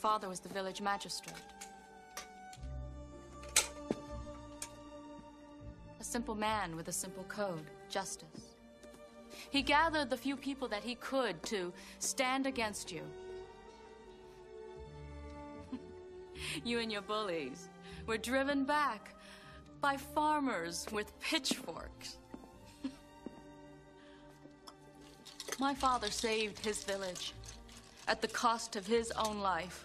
father was the village magistrate. A simple man with a simple code, justice. He gathered the few people that he could to stand against you. you and your bullies were driven back by farmers with pitchforks. My father saved his village at the cost of his own life.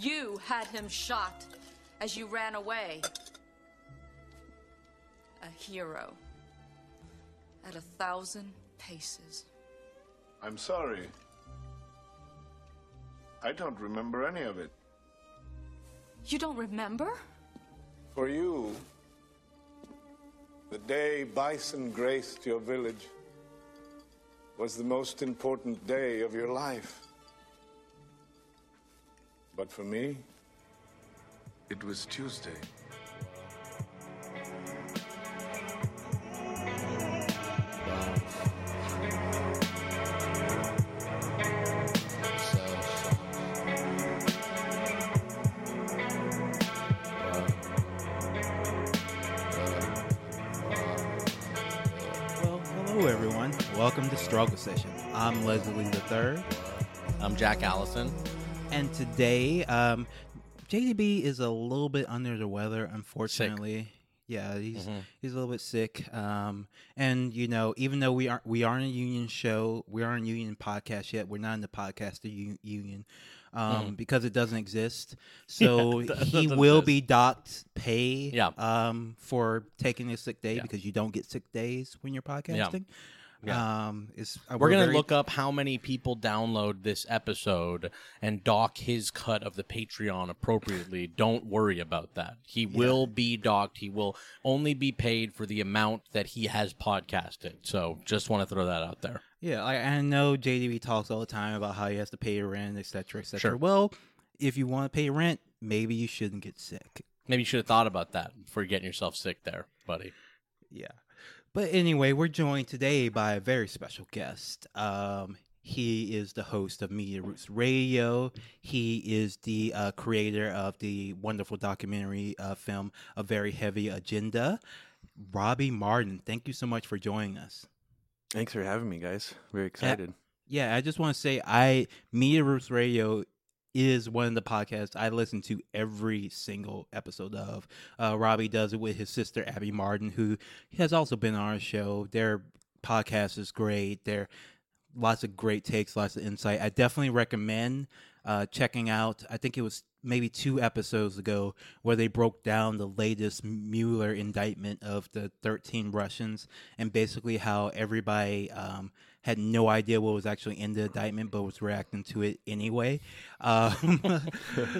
You had him shot as you ran away. A hero at a thousand paces. I'm sorry. I don't remember any of it. You don't remember? For you, the day bison graced your village was the most important day of your life. But for me, it was Tuesday. Well, hello everyone. Welcome to Struggle Session. I'm Leslie the Third, I'm Jack Allison. And today, um, JDB is a little bit under the weather, unfortunately. Yeah, he's Mm-hmm. he's a little bit sick. Um, and you know, even though we aren't we aren't a union show, we aren't a union podcast yet. We're not in the podcaster u- union. Um, because it doesn't exist, so it he will exist. be docked pay Yeah. um, for taking a sick day Yeah. because you don't get sick days when you're podcasting. Yeah. Um, it's, uh, We're, gonna very- look up how many people download this episode and dock his cut of the Patreon appropriately. Don't worry about that. He will be docked. He will only be paid for the amount that he has podcasted. So just want to throw that out there. Yeah, like, I know JDB talks all the time about how he has to pay rent, etc., cetera, et cetera. Sure. Well, if you want to pay rent, maybe you shouldn't get sick. Maybe you should have thought about that before getting yourself sick there, buddy. Yeah. But anyway, we're joined today by a very special guest. Um, he is the host of Media Roots Radio. He is the uh, creator of the wonderful documentary uh, film A Very Heavy Agenda. Robbie Martin, thank you so much for joining us. Thanks for having me, guys. Very excited. Yeah, I just want to say I Media Roots Radio is one of the podcasts I listen to every single episode of. Uh, Robbie does it with his sister Abby Martin, who has also been on our show. Their podcast is great. There lots of great takes, lots of insight. I definitely recommend uh, checking out. I think it was maybe two episodes ago where they broke down the latest Mueller indictment of the 13 Russians and basically how everybody um, had no idea what was actually in the indictment but was reacting to it anyway. Um,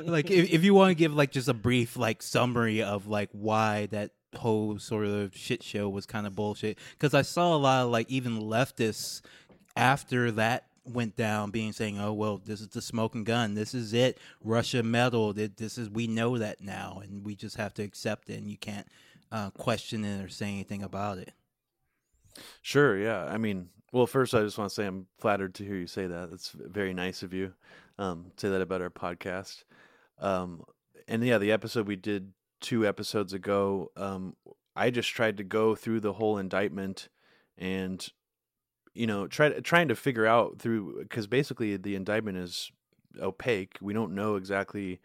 like if, if you want to give like just a brief like summary of like why that whole sort of shit show was kind of bullshit because I saw a lot of like even leftists after that went down being saying oh well this is the smoking gun this is it russia meddled it this is we know that now and we just have to accept it and you can't uh, question it or say anything about it Sure, yeah. I mean, well, first, I just want to say I'm flattered to hear you say that. That's very nice of you. Um, say that about our podcast. Um, and yeah, the episode we did two episodes ago, um, I just tried to go through the whole indictment and, you know, try trying to figure out through because basically the indictment is opaque. We don't know exactly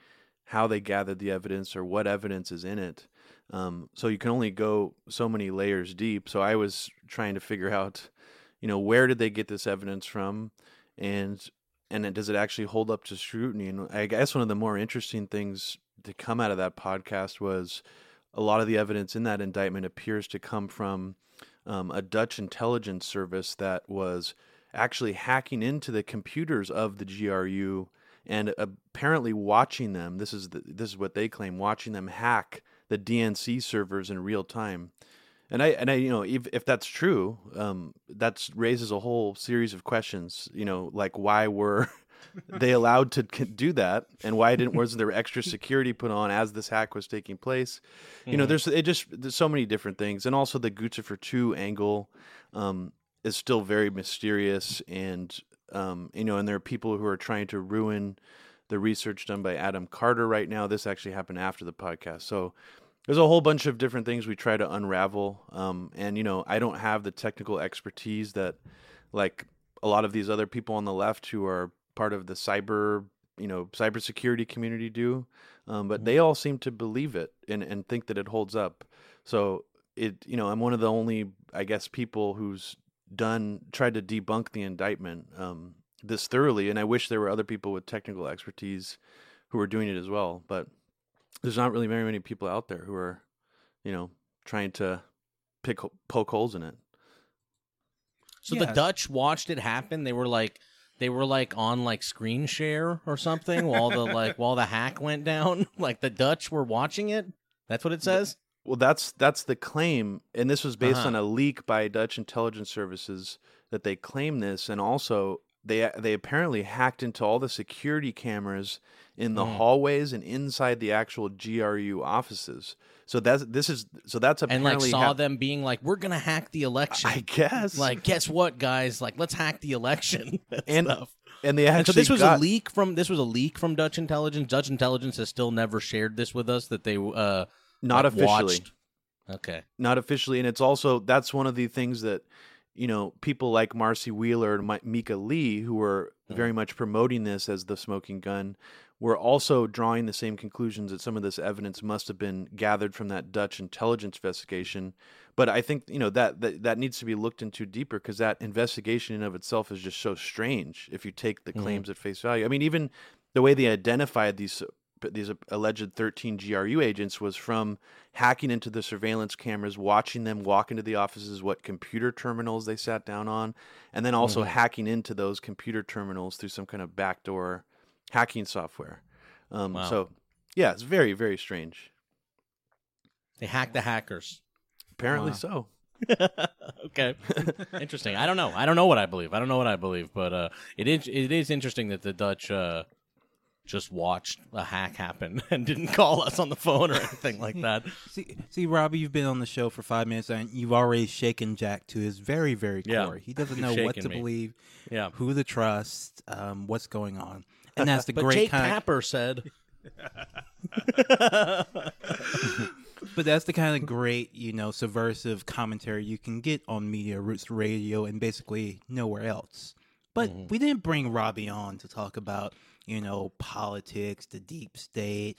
how they gathered the evidence or what evidence is in it. Um, so you can only go so many layers deep. So I was trying to figure out, you know, where did they get this evidence from, and and it, does it actually hold up to scrutiny? And I guess one of the more interesting things to come out of that podcast was a lot of the evidence in that indictment appears to come from um, a Dutch intelligence service that was actually hacking into the computers of the GRU and apparently watching them. This is the, this is what they claim: watching them hack the DNC servers in real time. And I and I you know if if that's true, um, that raises a whole series of questions. You know, like why were they allowed to do that, and why didn't wasn't there extra security put on as this hack was taking place? You know, there's it just there's so many different things, and also the Guccifer two angle um, is still very mysterious and Um, you know, and there are people who are trying to ruin the research done by Adam Carter right now. This actually happened after the podcast, so there's a whole bunch of different things we try to unravel. Um, and you know, I don't have the technical expertise that like a lot of these other people on the left who are part of the cyber, you know, cybersecurity community do. Um, but they all seem to believe it and, and think that it holds up. So it, you know, I'm one of the only, I guess, people who's done tried to debunk the indictment um, this thoroughly. And I wish there were other people with technical expertise who are doing it as well. But there's not really very many people out there who are, you know, trying to pick poke holes in it. So Yeah. the Dutch watched it happen. They were like they were like on like screen share or something while the like while the hack went down. Like the Dutch were watching it. That's what it says. Well, that's that's the claim, and this was based Uh-huh. on a leak by Dutch intelligence services that they claim this, and also they they apparently hacked into all the security cameras in the Mm. hallways and inside the actual GRU offices. So that's this is so that's apparently And like saw hap- them being like, "We're gonna hack the election." I guess like, guess what, guys? Like, let's hack the election and, And stuff. and they And so this was got, a leak from this was a leak from Dutch intelligence. Dutch intelligence has still never shared this with us that they uh not like, officially. watched. Okay. not officially and it's also that's one of the things that you know people like marcy wheeler and Mi- Micah Lee who were hmm. very much promoting this as the smoking gun were also drawing the same conclusions that some of this evidence must have been gathered from that dutch intelligence investigation. But i think you know that that, that needs to be looked into deeper because that investigation in of itself is just so strange if you take the mm-hmm. claims at face value. I mean even the way they identified these these alleged 13 GRU agents was from hacking into the surveillance cameras, watching them walk into the offices, what computer terminals they sat down on, and then also Mm-hmm. hacking into those computer terminals through some kind of backdoor hacking software. Um, Wow. So, yeah, it's very, very strange. They hacked the hackers. Apparently Wow. so. okay, interesting. I don't know. I don't know what I believe. I don't know what I believe, but uh, it is it is interesting that the Dutch uh, just watched a hack happen and didn't call us on the phone or anything like that. See, see, Robbie, you've been on the show for five minutes and you've already shaken Jack to his very, very Yeah, core. He doesn't know what to me. believe, Yeah. who to trust, um, what's going on, and that's the But great Jake kind. Tapper said, But that's the kind of great, you know, subversive commentary you can get on Media Roots Radio and basically nowhere else. But Mm-hmm. we didn't bring Robbie on to talk about, you know, politics, the deep state,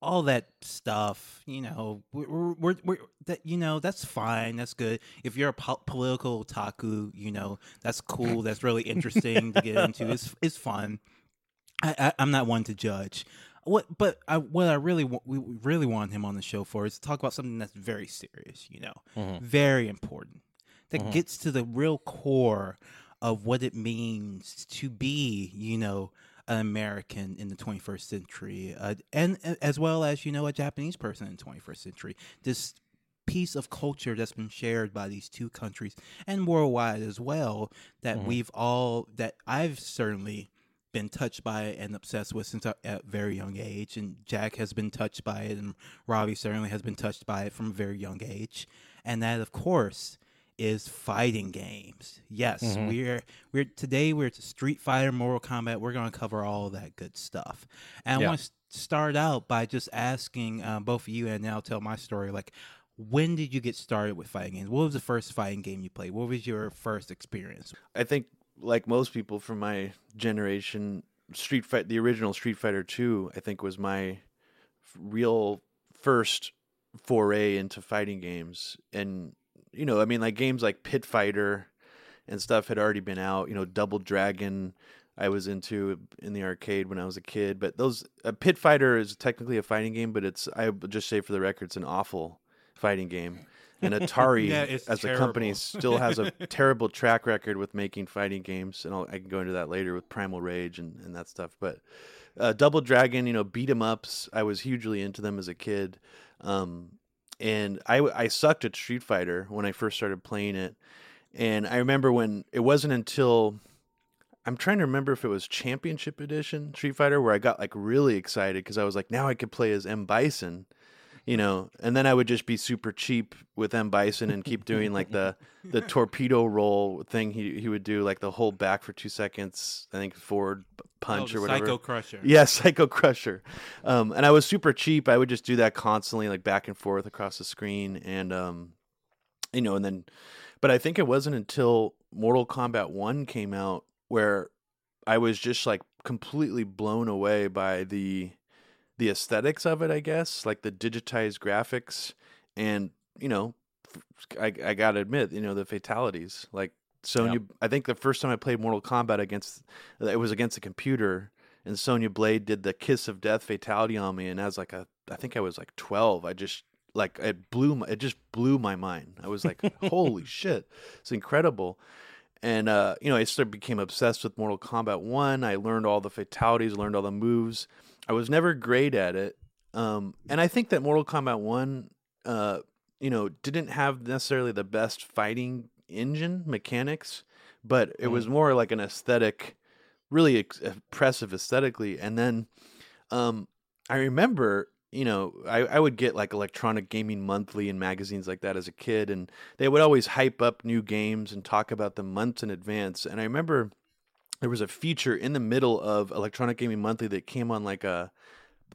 all that stuff. You know, we're, we're, we're, that you know that's fine, that's good. If you're a po- political otaku, you know, that's cool. That's really interesting to get into. It's it's fun. I, I, I'm not one to judge. What, but I, what I really wa- we really want him on the show for is to talk about something that's very serious, you know, Mhm. very important, that Mhm. gets to the real core of what it means to be, you know, an American in the 21st century, uh, and uh, as well as you know a Japanese person in the 21st century. This piece of culture that's been shared by these two countries and worldwide as well that Mhm. we've all that I've certainly been touched by it and obsessed with since a at a very young age and Jack has been touched by it and Robbie certainly has been touched by it from a very young age and that of course is fighting games. Yes, Mhm. we're we're today we're Street Fighter, Mortal Kombat. We're going to cover all that good stuff. And Yeah. I want to start out by just asking uh, both of you, and then I'll tell my story. Like, when did you get started with fighting games? What was the first fighting game you played? What was your first experience? I think, like most people from my generation, Street Fight, the original Street Fighter Two, I think was my f- real first foray into fighting games. And you know, I mean, like games like Pit Fighter and stuff had already been out. You know, Double Dragon. I was into in the arcade when I was a kid, but those uh, Pit Fighter is technically a fighting game, but it's I just say for the record, it's an awful fighting game. And Atari, Yeah, as a company, still has a terrible track record with making fighting games, and I'll, I can go into that later with Primal Rage and, and that stuff. But uh, Double Dragon, you know, beat 'em ups. I was hugely into them as a kid, um, and I I sucked at Street Fighter when I first started playing it. And I remember when it wasn't until I'm trying to remember if it was Championship Edition Street Fighter where I got like really excited because I was like, now I could play as M Bison, you know, and then I would just be super cheap with M Bison and keep doing like the the torpedo roll thing he he would do like the hold back for two seconds, I think forward punch Oh, or whatever. Psycho Crusher. Yeah, Psycho Crusher. Um, and I was super cheap. I would just do that constantly, like back and forth across the screen, and um, you know, and then, but I think it wasn't until Mortal Kombat One came out where I was just like completely blown away by the the aesthetics of it. I guess like the digitized graphics, and you know, I I gotta admit, you know, the fatalities. Like Sonya, I think the first time I played Mortal Kombat against it was against a computer and Sonya Blade did the kiss of death fatality on me, and as like a, I think I was like twelve. I just like it blew, my, it just blew my mind. I was like, holy shit, it's incredible. And uh, you know, I started became obsessed with Mortal Kombat One. I learned all the fatalities, learned all the moves. I was never great at it, um, and I think that Mortal Kombat One, uh, you know, didn't have necessarily the best fighting engine mechanics, but it was more like an aesthetic really ex- impressive aesthetically. And then um, I remember, you know, I, I would get like Electronic Gaming Monthly and magazines like that as a kid, and they would always hype up new games and talk about them months in advance. And I remember there was a feature in the middle of Electronic Gaming Monthly that came on like a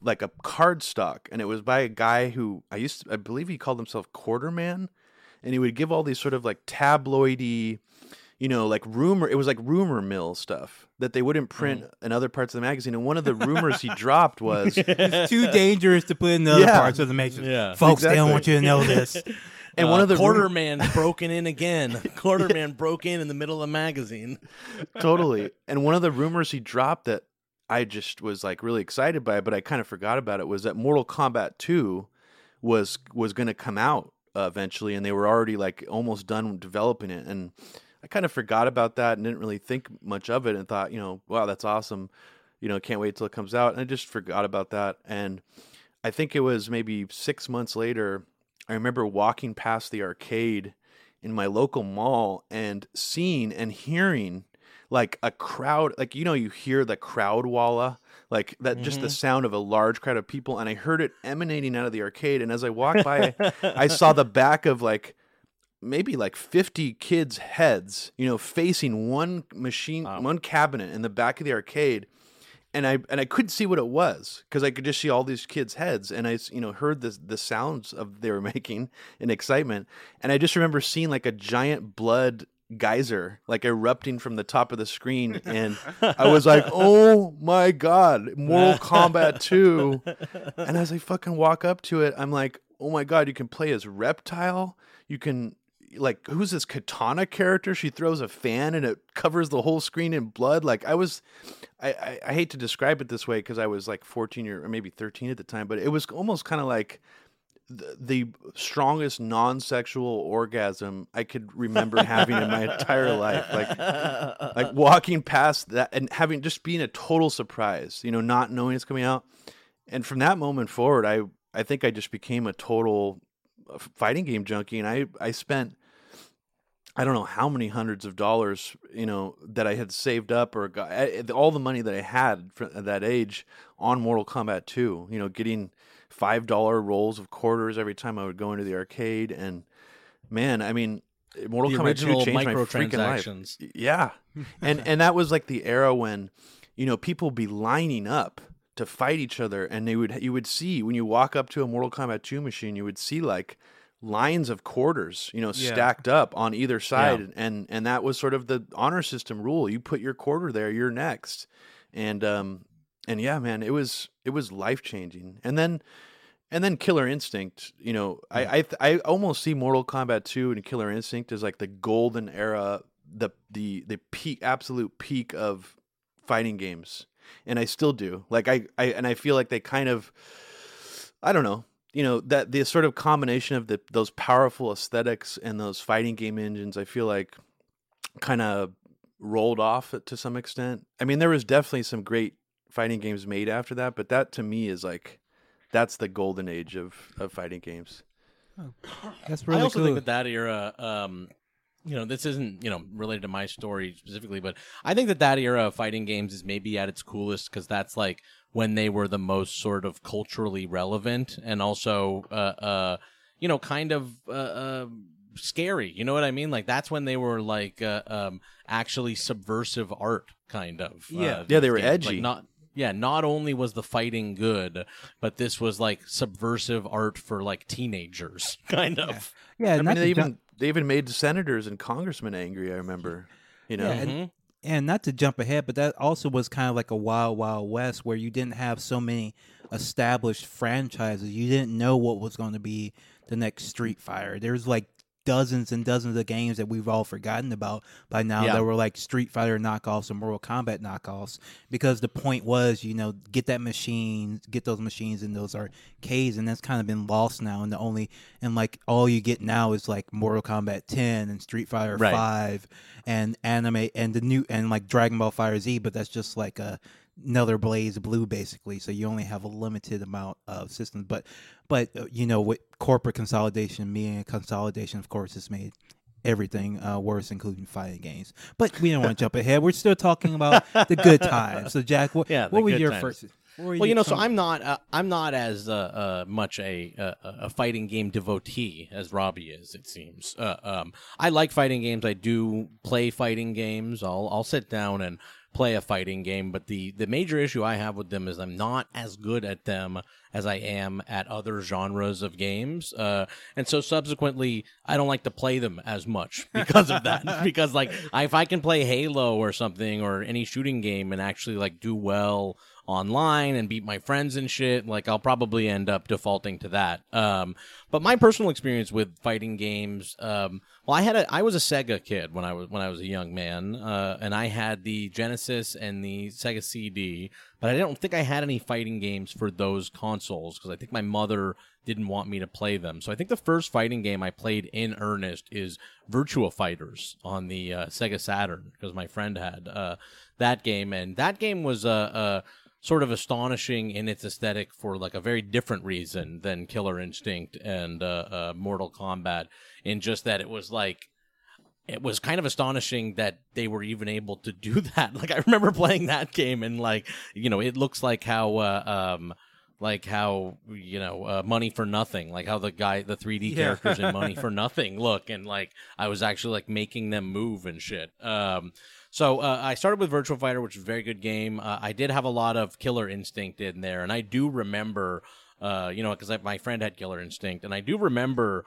like a card stock, and it was by a guy who I used to, I believe he called himself Quartermann, and he would give all these sort of like tabloidy you know, like rumor. It was like rumor mill stuff that they wouldn't print mm. in other parts of the magazine. And one of the rumors he dropped was, It's too dangerous to put in the other Yeah. parts of the magazine Yeah. Folks, they don't want you to know this. and one of the Quartermann's broken in again. Quartermann broke in in the middle of the magazine. totally. And one of the rumors he dropped that I just was like really excited by, but I kind of forgot about it was that Mortal Kombat 2 was was going to come out uh, eventually, and they were already like almost done developing it. And I kind of forgot about that and didn't really think much of it, and thought, you know, wow, that's awesome. You know, can't wait till it comes out. And I just forgot about that. And I think it was maybe six months later. I remember walking past the arcade in my local mall and seeing and hearing like a crowd like you know you hear the crowd walla like that just the mm-hmm. sound of a large crowd of people and i heard it emanating out of the arcade and as i walked by i saw the back of like maybe like 50 kids heads you know facing one machine one cabinet in the back of the arcade and I and I couldn't see what it was because I could just see all these kids' heads, and I you know heard the the sounds of they were making in excitement, and I just remember seeing like a giant blood geyser like erupting from the top of the screen, and I was like, oh my god, Mortal Kombat two, and as I fucking walk up to it, I'm like, oh my god, you can play as Reptile, you can like who's this Kitana character? She throws a fan and it covers the whole screen in blood. Like i was i i, I hate to describe it this way because i was like 14 or, or maybe 13 at the time but it was almost kind of like the, the strongest non-sexual orgasm i could remember having in my entire life. Like like walking past that and having just being a total surprise you know not knowing it's coming out. And from that moment forward i i think i just became a total uh, fighting game junkie and i i spent I don't know how many hundreds of dollars, you know, that I had saved up or got eh, eh all the money that I had at uh, that age on Mortal Kombat 2, you know, getting $5 rolls of quarters every time I would go into the arcade. And man, I mean, eh, Mortal The Kombat 2 changed my freaking life. Yeah. and and that was like the era when, you know, people would be lining up to fight each other and they would you would see when you walk up to a Mortal Kombat 2 machine, you would see like lines of quarters, you know, Yeah. stacked up on either side and and that was sort of the honor system rule. You put your quarter there, you're next. And um and yeah, man, it was it was life-changing. And then and then Killer Instinct, you know, I I th- I almost see Mortal Kombat 2 and Killer Instinct as like the golden era, the the the peak absolute peak of fighting games. And I still do. Like I, I and I feel like they kind of I don't know, you know, that the sort of combination of the those powerful aesthetics and those fighting game engines, I feel like kind of rolled off to some extent. I mean, there was definitely some great fighting games made after that, but that to me is like that's the golden age of of fighting games. oh, That's really I really also cool. think that that era, um, you know, this isn't, you know, related to my story specifically, but I think that that era of fighting games is maybe at its coolest because that's like when they were the most sort of culturally relevant and also, uh, uh, you know, kind of, uh, uh, scary. You know what I mean? Like that's when they were like, uh, um, actually subversive art kind of. uh, Yeah. Yeah, they were games. edgy. Like not, yeah, not only was the fighting good, but this was like subversive art for like teenagers, kind of. Yeah, I mean, to they jump- even they even made senators and congressmen angry. I remember. You know. Yeah, and- Mhm. And not to jump ahead, but that also was kind of like a wild, wild west where you didn't have so many established franchises. You didn't know what was going to be the next Street Fighter. There's like dozens and dozens of games that we've all forgotten about by now Yeah. that were like Street Fighter knockoffs and Mortal Kombat knockoffs because the point was, you know, get that machine, get those machines in those arcades, and that's kind of been lost now. And the only and like all you get now is like Mortal Kombat 10 and Street Fighter Right. 5 and anime and the new and like Dragon Ball FighterZ, but that's just like a another BlazBlue basically. So you only have a limited amount of systems. But but uh, you know with corporate consolidation, meaning consolidation, of course, has made everything uh, worse, including fighting games. But we don't want to jump ahead. We're still talking about the good times. So Jack, what, Yeah, what was your times. first? were Well, your- you know, so I'm not uh, I'm not as uh, uh, much a, a a fighting game devotee as Robbie is. It seems. Uh, um, I like fighting games. I do play fighting games. I'll I'll sit down and play a fighting game. But the the major issue I have with them is I'm not as good at them as I am at other genres of games. Uh, and so subsequently, I don't like to play them as much because of that. because like I, if I can play Halo or something or any shooting game and actually like do well online and beat my friends and shit, like I'll probably end up defaulting to that. Um, but my personal experience with fighting games, um, well, I had a, I was a Sega kid when I was when I was a young man, uh, and I had the Genesis and the Sega CD, but I don't think I had any fighting games for those consoles because I think my mother didn't want me to play them. So I think the first fighting game I played in earnest is Virtua Fighters on the uh, Sega Saturn because my friend had uh, that game, and that game was a. Sort of astonishing in its aesthetic for like a very different reason than Killer Instinct and uh, uh, Mortal Kombat, in just that it was like it was kind of astonishing that they were even able to do that. Like I remember playing that game and like you know it looks like how uh, um like how you know uh, money for nothing like how the guy the 3d Yeah. characters in money for nothing look and like i was actually like making them move and shit um so uh, I started with Virtua Fighter, which is a very good game. Uh, I did have a lot of Killer Instinct in there, and I do remember, uh, you know, because my friend had Killer Instinct, and I do remember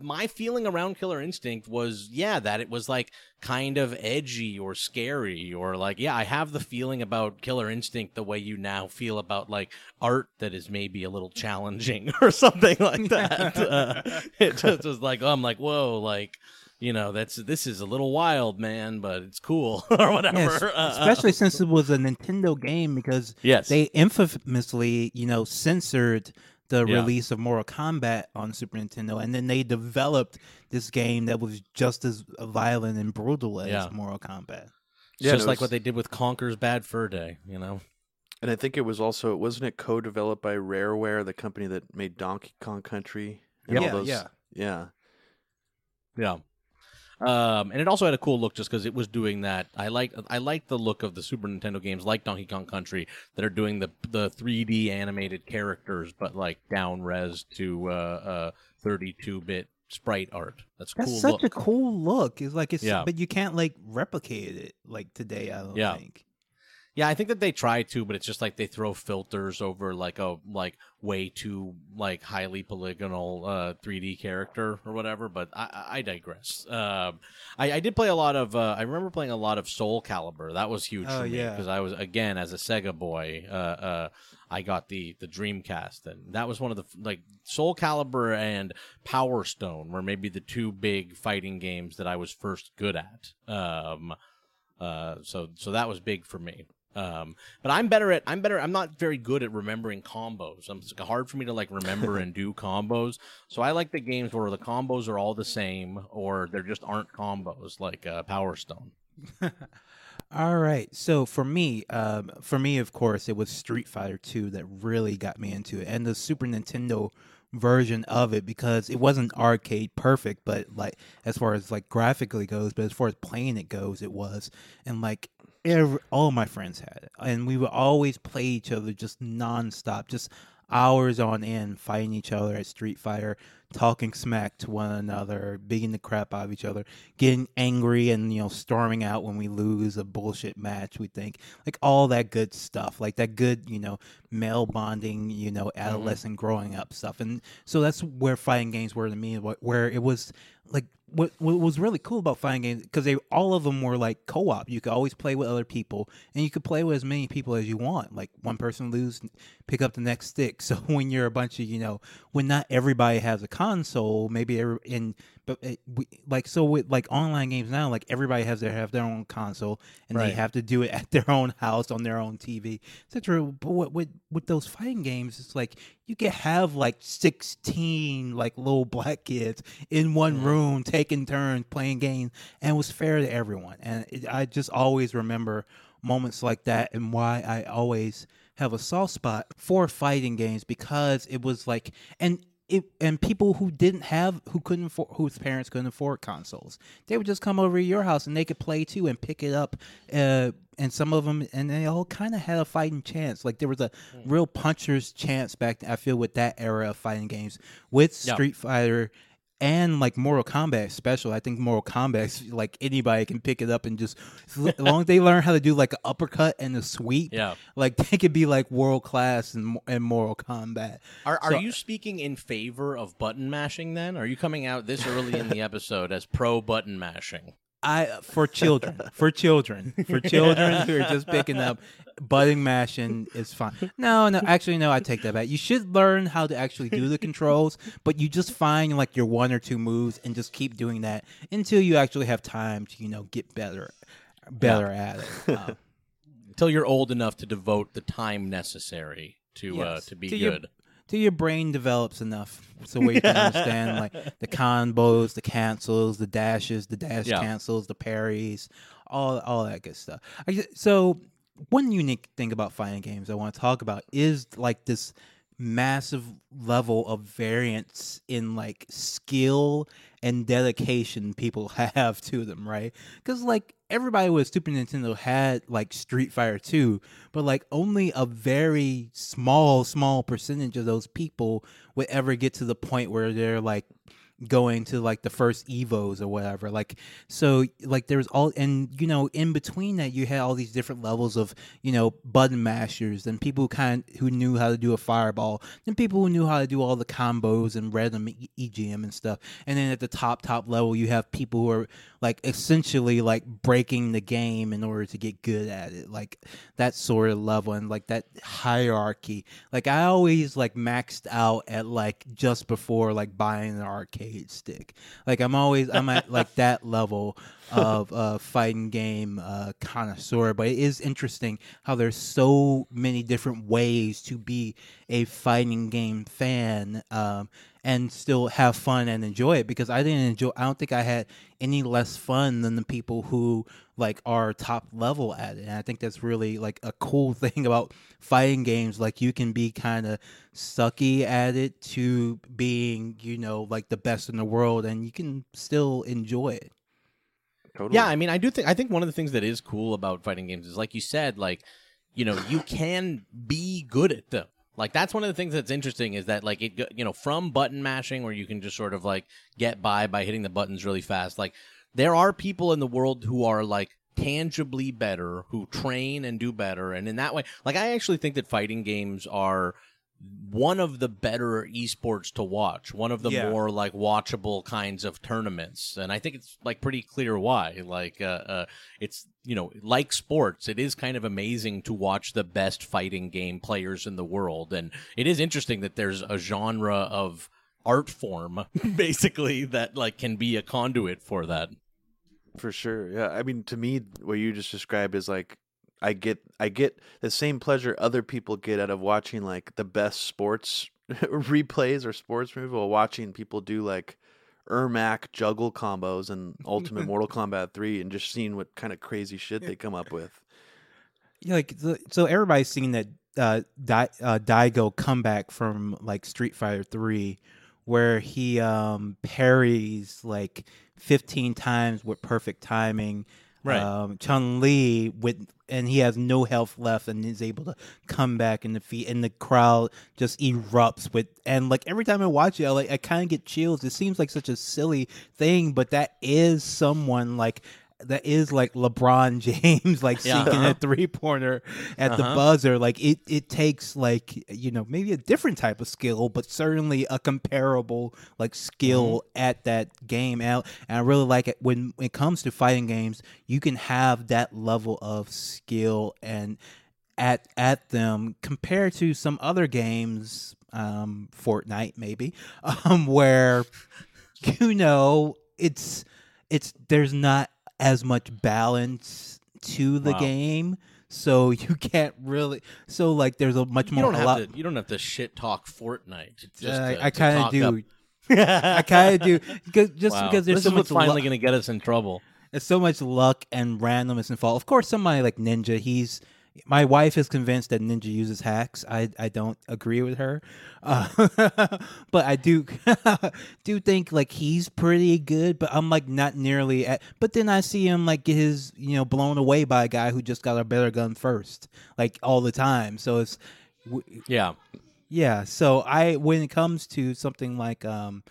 my feeling around Killer Instinct was, yeah, that it was like kind of edgy or scary, or like, yeah, I have the feeling about Killer Instinct the way you now feel about like art that is maybe a little challenging or something like that. uh, it just was like, oh, I'm like, whoa, like you know that's this is a little wild man but it's cool or whatever Yes, Uh, especially since it was a Nintendo game because Yes. they infamously, you know, censored the Yeah. release of Mortal Kombat on Super Nintendo, and then they developed this game that was just as violent and brutal as Yeah. Mortal Kombat. Yeah, just no, like what they did with Conker's Bad Fur Day, you know? And I think it was also wasn't it co-developed by Rareware, the company that made Donkey Kong Country and Yeah, all those. yeah. yeah. Yeah. Um, and it also had a cool look just because it was doing that. I like I like the look of the Super Nintendo games like Donkey Kong Country that are doing the the 3D animated characters, but like down res to uh, uh, 32 bit sprite art. That's That's cool such look. a cool look. It's like it's, Yeah. but you can't like replicate it like today. I don't Yeah. think. Yeah, I think that they try to, but it's just like they throw filters over like a like way too like highly polygonal uh 3D character or whatever. But I, I digress. Um, I, I did play a lot of. Uh, I remember playing a lot of Soul Calibur. That was huge Oh, for me yeah. because I was again as a Sega boy. Uh, uh, I got the the Dreamcast, and that was one of the like Soul Calibur and Power Stone were maybe the two big fighting games that I was first good at. Um, uh, so so that was big for me. Um, but I'm better at I'm better I'm not very good at remembering combos. I'm, it's hard for me to like remember and do combos. So I like the games where the combos are all the same or there just aren't combos like uh, Power Stone. All right. So for me, um, for me, of course, it was Street Fighter Two that really got me into it, and the Super Nintendo version of it because it wasn't arcade perfect, but like as far as like graphically goes, but as far as playing it goes, it was. And like every, all my friends had it, and we would always play each other just nonstop, just hours on end, fighting each other at Street Fighter, talking smack to one another, beating the crap out of each other, getting angry and you know storming out when we lose a bullshit match. We think like all that good stuff, like that good you know male bonding, you know mm-hmm. adolescent growing up stuff, and so that's where fighting games were to me, where it was like what what was really cool about fighting games because they all of them were like co-op. You could always play with other people, and you could play with as many people as you want. Like one person lose, pick up the next stick. So when you're a bunch of you know, when not everybody has a console, maybe every, in but it, we, like so with like online games now, like everybody has their have their own console, and Right. they have to do it at their own house on their own TV, etc. But what, with with those fighting games, it's like you could have like sixteen like little black kids in one room taking turns playing games, and it was fair to everyone. And it, I just always remember moments like that, and why I always have a soft spot for fighting games because it was like and. It, and people who didn't have who couldn't afford, whose parents couldn't afford consoles they would just come over to your house and they could play too and pick it up uh, and some of them and they all kind of had a fighting chance like there was a real puncher's chance back i feel with that era of fighting games with Yeah. street fighter and like Mortal Kombat special. I think Mortal Kombat, like anybody can pick it up and just as long as they learn how to do like an uppercut and a sweep, Yeah. like they could be like world class in, in Mortal Kombat. Are, are So- you speaking in favor of button mashing then? Are you coming out this early in the episode as pro button mashing? I for children, for children, for children who are just picking up button mashing is fine. No, no, actually, no. I take that back. You should learn how to actually do the controls, but you just find like your one or two moves and just keep doing that until you actually have time to you know get better, better at it. Uh, Until you're old enough to devote the time necessary to uh, to be To good. Till your brain develops enough so where you can understand like the combos, the cancels, the dashes, the dash Yeah. cancels, the parries, all all that good stuff. I, so one unique thing about fighting games I want to talk about is like this massive level of variance in like skill and dedication people have to them, right? Because like everybody with Super Nintendo had like Street Fighter 2, but like only a very small, small percentage of those people would ever get to the point where they're like going to like the first evos or whatever like so like there's all and you know in between that you had all these different levels of you know button mashers and people who kind who knew how to do a fireball and people who knew how to do all the combos and random egm and stuff. And then at the top top level you have people who are like essentially like breaking the game in order to get good at it like that sort of level and like that hierarchy. Like i always like maxed out at like just before like buying an arcade stick. Like i'm always i'm at like that level of a fighting game uh connoisseur but it is interesting how there's so many different ways to be a fighting game fan um and still have fun and enjoy it because I didn't enjoy I don't think I had any less fun than the people who like are top level at it. And I think that's really like a cool thing about fighting games like you can be kind of sucky at it to being, you know, like the best in the world and you can still enjoy it. Totally. Yeah, I mean, I do think I think one of the things that is cool about fighting games is like you said, like you know, you can be good at them. Like that's one of the things that's interesting is that like it you know from button mashing where you can just sort of like get by by hitting the buttons really fast. Like there are people in the world who are like tangibly better, who train and do better, and in that way, like I actually think that fighting games are one of the better esports to watch, one of the Yeah. more like watchable kinds of tournaments, and I think it's like pretty clear why. Like, uh, uh, it's you know, like sports, it is kind of amazing to watch the best fighting game players in the world, and it is interesting that there's a genre of art form basically that like can be a conduit for that. For sure. Yeah. I mean, to me, what you just described is like I get I get the same pleasure other people get out of watching like the best sports replays or sports movies while watching people do like Ermac juggle combos and Ultimate Mortal Kombat 3 and just seeing what kind of crazy shit they come up with. Yeah, like so everybody's seen that uh, Di- uh, Daigo comeback from like Street Fighter Three, where he um, parries like 15 times with perfect timing. Right. Um, Chun Li with and he has no health left and is able to come back and defeat and the crowd just erupts with and like every time I watch it I like I kind of get chills. It seems like such a silly thing, but that is someone like that is like LeBron James like Yeah. sinking a three pointer at the Uh-huh. buzzer. Like it, it takes like you know maybe a different type of skill, but certainly a comparable like skill Mm-hmm. at that game. And, and I really like it when it comes to fighting games, you can have that level of skill and at at them compared to some other games, um, Fortnite maybe, um, where you know it's it's there's not as much balance to the Wow. game so you can't really so like there's a much You more don't a have lot, to. You don't have to shit talk Fortnite. Just uh, to- I kind of do I kind of do just Wow. because there's this so is much what's finally going to get us in trouble. there's so much luck and randomness involved. Of course, somebody like Ninja, he's my wife is convinced that Ninja uses hacks. I I don't agree with her, uh, but I do do think like he's pretty good. But I'm like not nearly at. But then I see him like get his you know blown away by a guy who just got a better gun first, like all the time. So it's w- Yeah. yeah, so I when it comes to something like um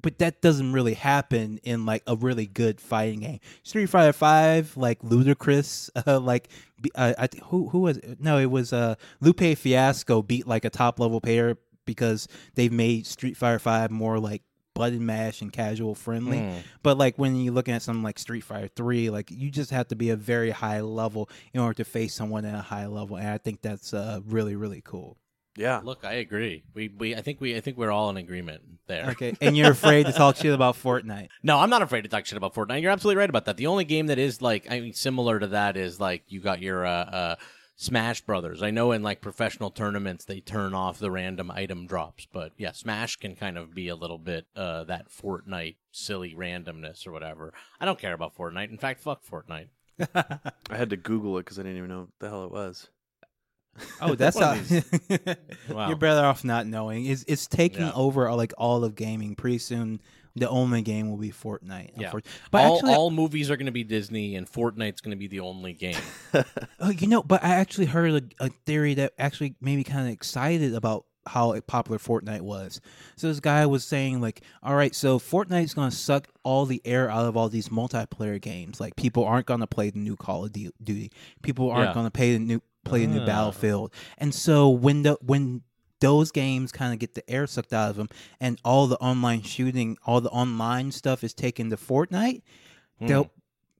but that doesn't really happen in like a really good fighting game. Street Fighter 5 like Ludacris uh, like uh, I th- who who was it? no it was uh Lupe Fiasco beat like a top level player because they've made Street Fighter 5 more like button mash and casual friendly. Mm. But like when you're looking at something like Street Fighter 3, like you just have to be a very high level in order to face someone at a high level and I think that's uh really really cool. Yeah. Look, I agree. We, we, I think we, I think we're all in agreement there. Okay, and you're afraid to talk shit about Fortnite. No, I'm not afraid to talk shit about Fortnite. You're absolutely right about that. The only game that is like, I mean, similar to that is like you got your uh, uh, Smash Brothers. I know in like professional tournaments they turn off the random item drops, but yeah, Smash can kind of be a little bit uh, that Fortnite silly randomness or whatever. I don't care about Fortnite. In fact, fuck Fortnite. I had to Google it because I didn't even know what the hell it was. Oh, that's how. Wow. You're better off not knowing. It's it's taking Yeah. over uh, like all of gaming. Pretty soon, the only game will be Fortnite. Yeah. but all, actually, all movies are going to be Disney, and Fortnite's going to be the only game. oh, you know, but I actually heard a, a theory that actually made me kind of excited about how popular Fortnite was. So this guy was saying like, all right, so Fortnite's going to suck all the air out of all these multiplayer games. Like people aren't going to play the new Call of Duty. People aren't Yeah. going to pay the new play a new Ah. Battlefield. And so when the when those games kind of get the air sucked out of them, and all the online shooting, all the online stuff is taken to Fortnite, they'll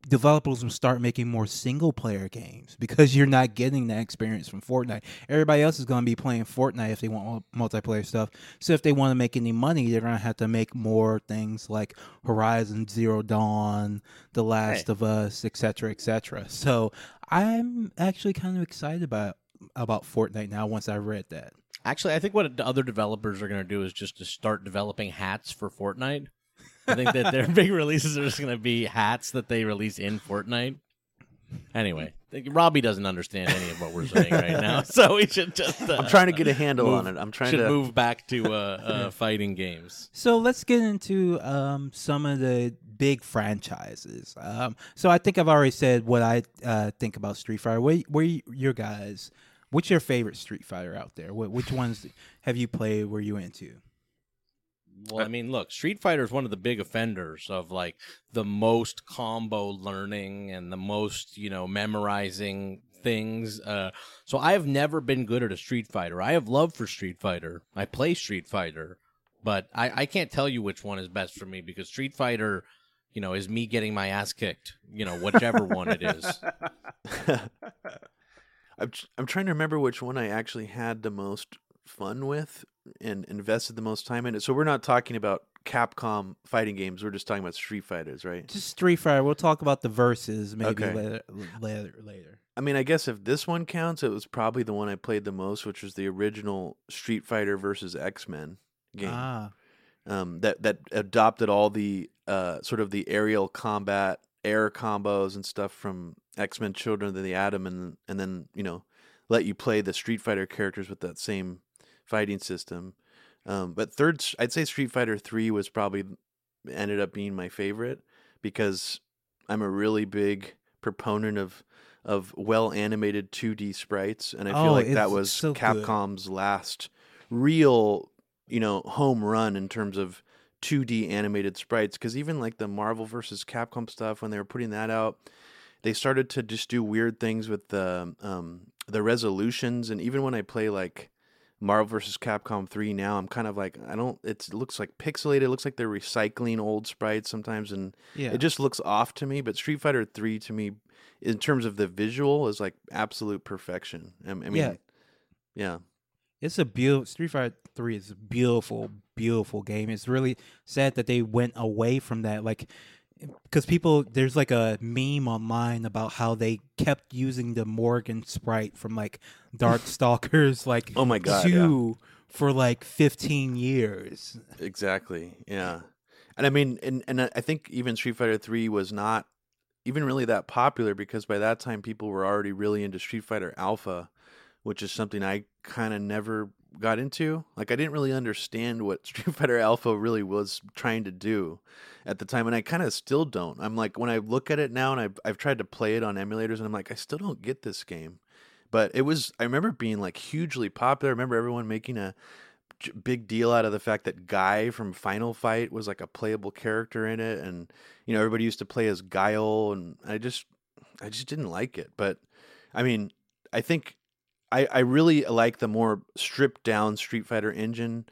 developers will start making more single player games because you're not getting that experience from Fortnite. Everybody else is going to be playing Fortnite if they want multiplayer stuff. So if they want to make any money, they're going to have to make more things like Horizon Zero Dawn, The Last Hey. of Us, etc., etc. So I'm actually kind of excited about about Fortnite now once I read that. Actually, I think what other developers are going to do is just to start developing hats for Fortnite. I think that their big releases are just going to be hats that they release in Fortnite. Anyway, Robbie doesn't understand any of what we're saying right now, so we should just. Uh, I'm trying to get a handle move- on it. I'm trying should to move back to uh, uh, fighting games. So let's get into um, some of the big franchises. Um, so I think I've already said what I uh, think about Street Fighter. What, what your guys? What's your favorite Street Fighter out there? What, which ones have you played? Were you into? Well, I mean, look, Street Fighter is one of the big offenders of like the most combo learning and the most, you know, memorizing things. Uh, so I have never been good at a Street Fighter. I have love for Street Fighter. I play Street Fighter, but I, I can't tell you which one is best for me because Street Fighter, you know, is me getting my ass kicked, you know, whichever one it is. I'm I'm trying to remember which one I actually had the most fun with and invested the most time in it. So we're not talking about Capcom fighting games. We're just talking about Street Fighters, right? Just Street Fighter. We'll talk about the verses maybe Okay. later, later. Later. I mean, I guess if this one counts, it was probably the one I played the most, which was the original Street Fighter versus X Men game. Ah, um, that that adopted all the uh, sort of the aerial combat, air combos and stuff from X Men: Children of the Atom, and and then you know let you play the Street Fighter characters with that same fighting system. Um, but third, I'd say Street Fighter Three was probably ended up being my favorite because I'm a really big proponent of of well animated 2D sprites, and I feel Oh, like that was so good. Capcom's last real, you know, home run in terms of 2D animated sprites. Because even like the Marvel versus Capcom stuff, when they were putting that out, they started to just do weird things with the um, the resolutions, and even when I play like Marvel versus Capcom 3 now, I'm kind of like I don't it's, it looks like pixelated, it looks like they're recycling old sprites sometimes and Yeah. it just looks off to me, but Street Fighter 3 to me in terms of the visual is like absolute perfection. I, I mean Yeah. yeah. It's a beautiful Street Fighter Three is a beautiful, beautiful game. It's really sad that they went away from that, like because people there's like a meme online about how they kept using the Morrigan sprite from like Dark Stalkers, like Oh my God, yeah. for like fifteen years. Exactly. Yeah. And I mean, and and I think even Street Fighter Three was not even really that popular because by that time people were already really into Street Fighter Alpha, which is something I kind of never got into. Like I didn't really understand what Street Fighter Alpha really was trying to do at the time, and I kind of still don't. I'm like when I look at it now, and I've I've tried to play it on emulators, and I'm like I still don't get this game. But it was I remember being like hugely popular. I remember everyone making a big deal out of the fact that Guy from Final Fight was like a playable character in it, and you know everybody used to play as Guile, and I just I just didn't like it. But I mean, I think I I really like the more stripped down Street Fighter engine.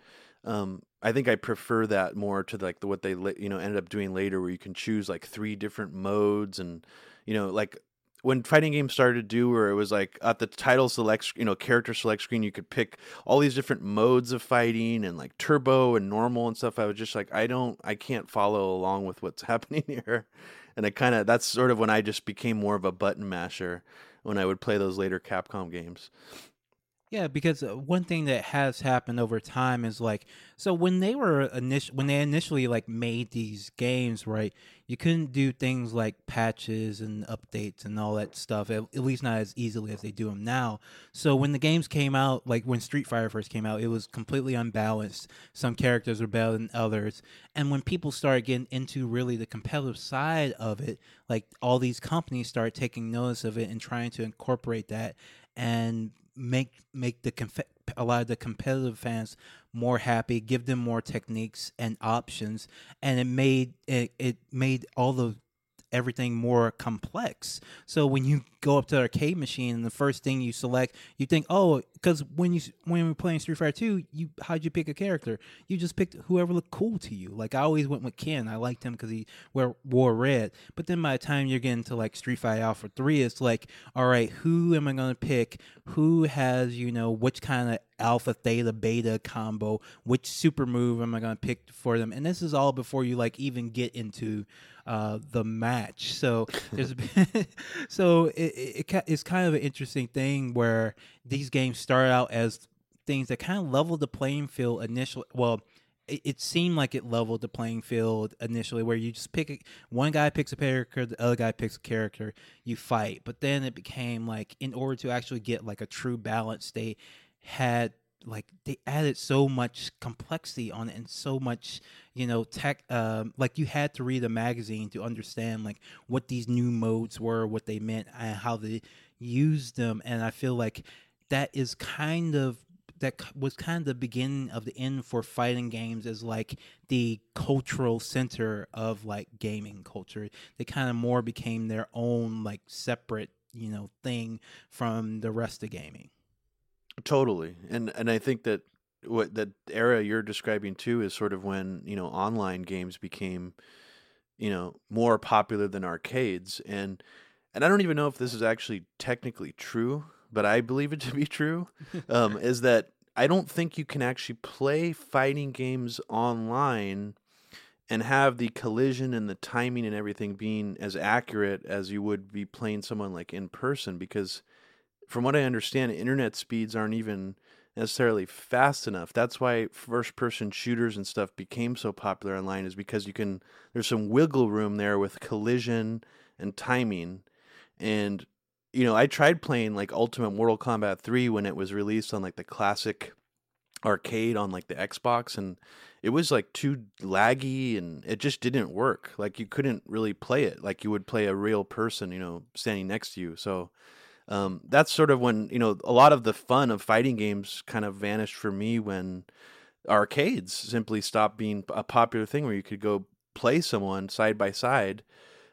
Um, I think I prefer that more to like the what they you know ended up doing later, where you can choose like three different modes, and you know like when fighting games started to do where it was like at the title select you know character select screen you could pick all these different modes of fighting and like turbo and normal and stuff i was just like i don't i can't follow along with what's happening here and i kind of that's sort of when i just became more of a button masher when i would play those later capcom games Yeah, because uh, one thing that has happened over time is like so when they were initial when they initially like made these games, right? You couldn't do things like patches and updates and all that stuff. At, at least not as easily as they do them now. So when the games came out, like when Street Fighter first came out, it was completely unbalanced. Some characters were better than others, and when people started getting into really the competitive side of it, like all these companies started taking notice of it and trying to incorporate that and make make the conf- a lot of the competitive fans more happy, give them more techniques and options, and it made it, it made all the everything more complex. So when you go up to the arcade machine and the first thing you select, you think, oh, because when you when we're playing Street Fighter Two, you how'd you pick a character? You just picked whoever looked cool to you. Like I always went with Ken. I liked him because he wear, wore red. But then by the time you're getting to like Street Fighter Alpha Three, it's like, all right, who am I gonna pick? Who has you know which kind of alpha theta beta combo which super move am i going to pick for them and this is all before you like even get into uh the match. So there's so it, it, it, it's kind of an interesting thing where these games start out as things that kind of level the playing field initially well it, it seemed like it leveled the playing field initially where you just pick a, one guy picks a character the other guy picks a character you fight. But then it became like in order to actually get like a true balance they had like they added so much complexity on it and so much you know tech um like you had to read a magazine to understand like what these new modes were what they meant and how they used them and i feel like that is kind of that was kind of the beginning of the end for fighting games as like the cultural center of like gaming culture. They kind of more became their own like separate you know thing from the rest of gaming Totally, and and I think that what that era you're describing too is sort of when you know online games became, you know, more popular than arcades, and and I don't even know if this is actually technically true, but I believe it to be true. um, is that I don't think you can actually play fighting games online and have the collision and the timing and everything being as accurate as you would be playing someone like in person because from what I understand, internet speeds aren't even necessarily fast enough. That's why first person shooters and stuff became so popular online is because you can there's some wiggle room there with collision and timing and you know, I tried playing like Ultimate Mortal Kombat 3 when it was released on like the classic arcade on like the Xbox and it was like too laggy and it just didn't work. Like you couldn't really play it like you would play a real person, you know, standing next to you. So um, that's sort of when, you know, a lot of the fun of fighting games kind of vanished for me when arcades simply stopped being a popular thing where you could go play someone side by side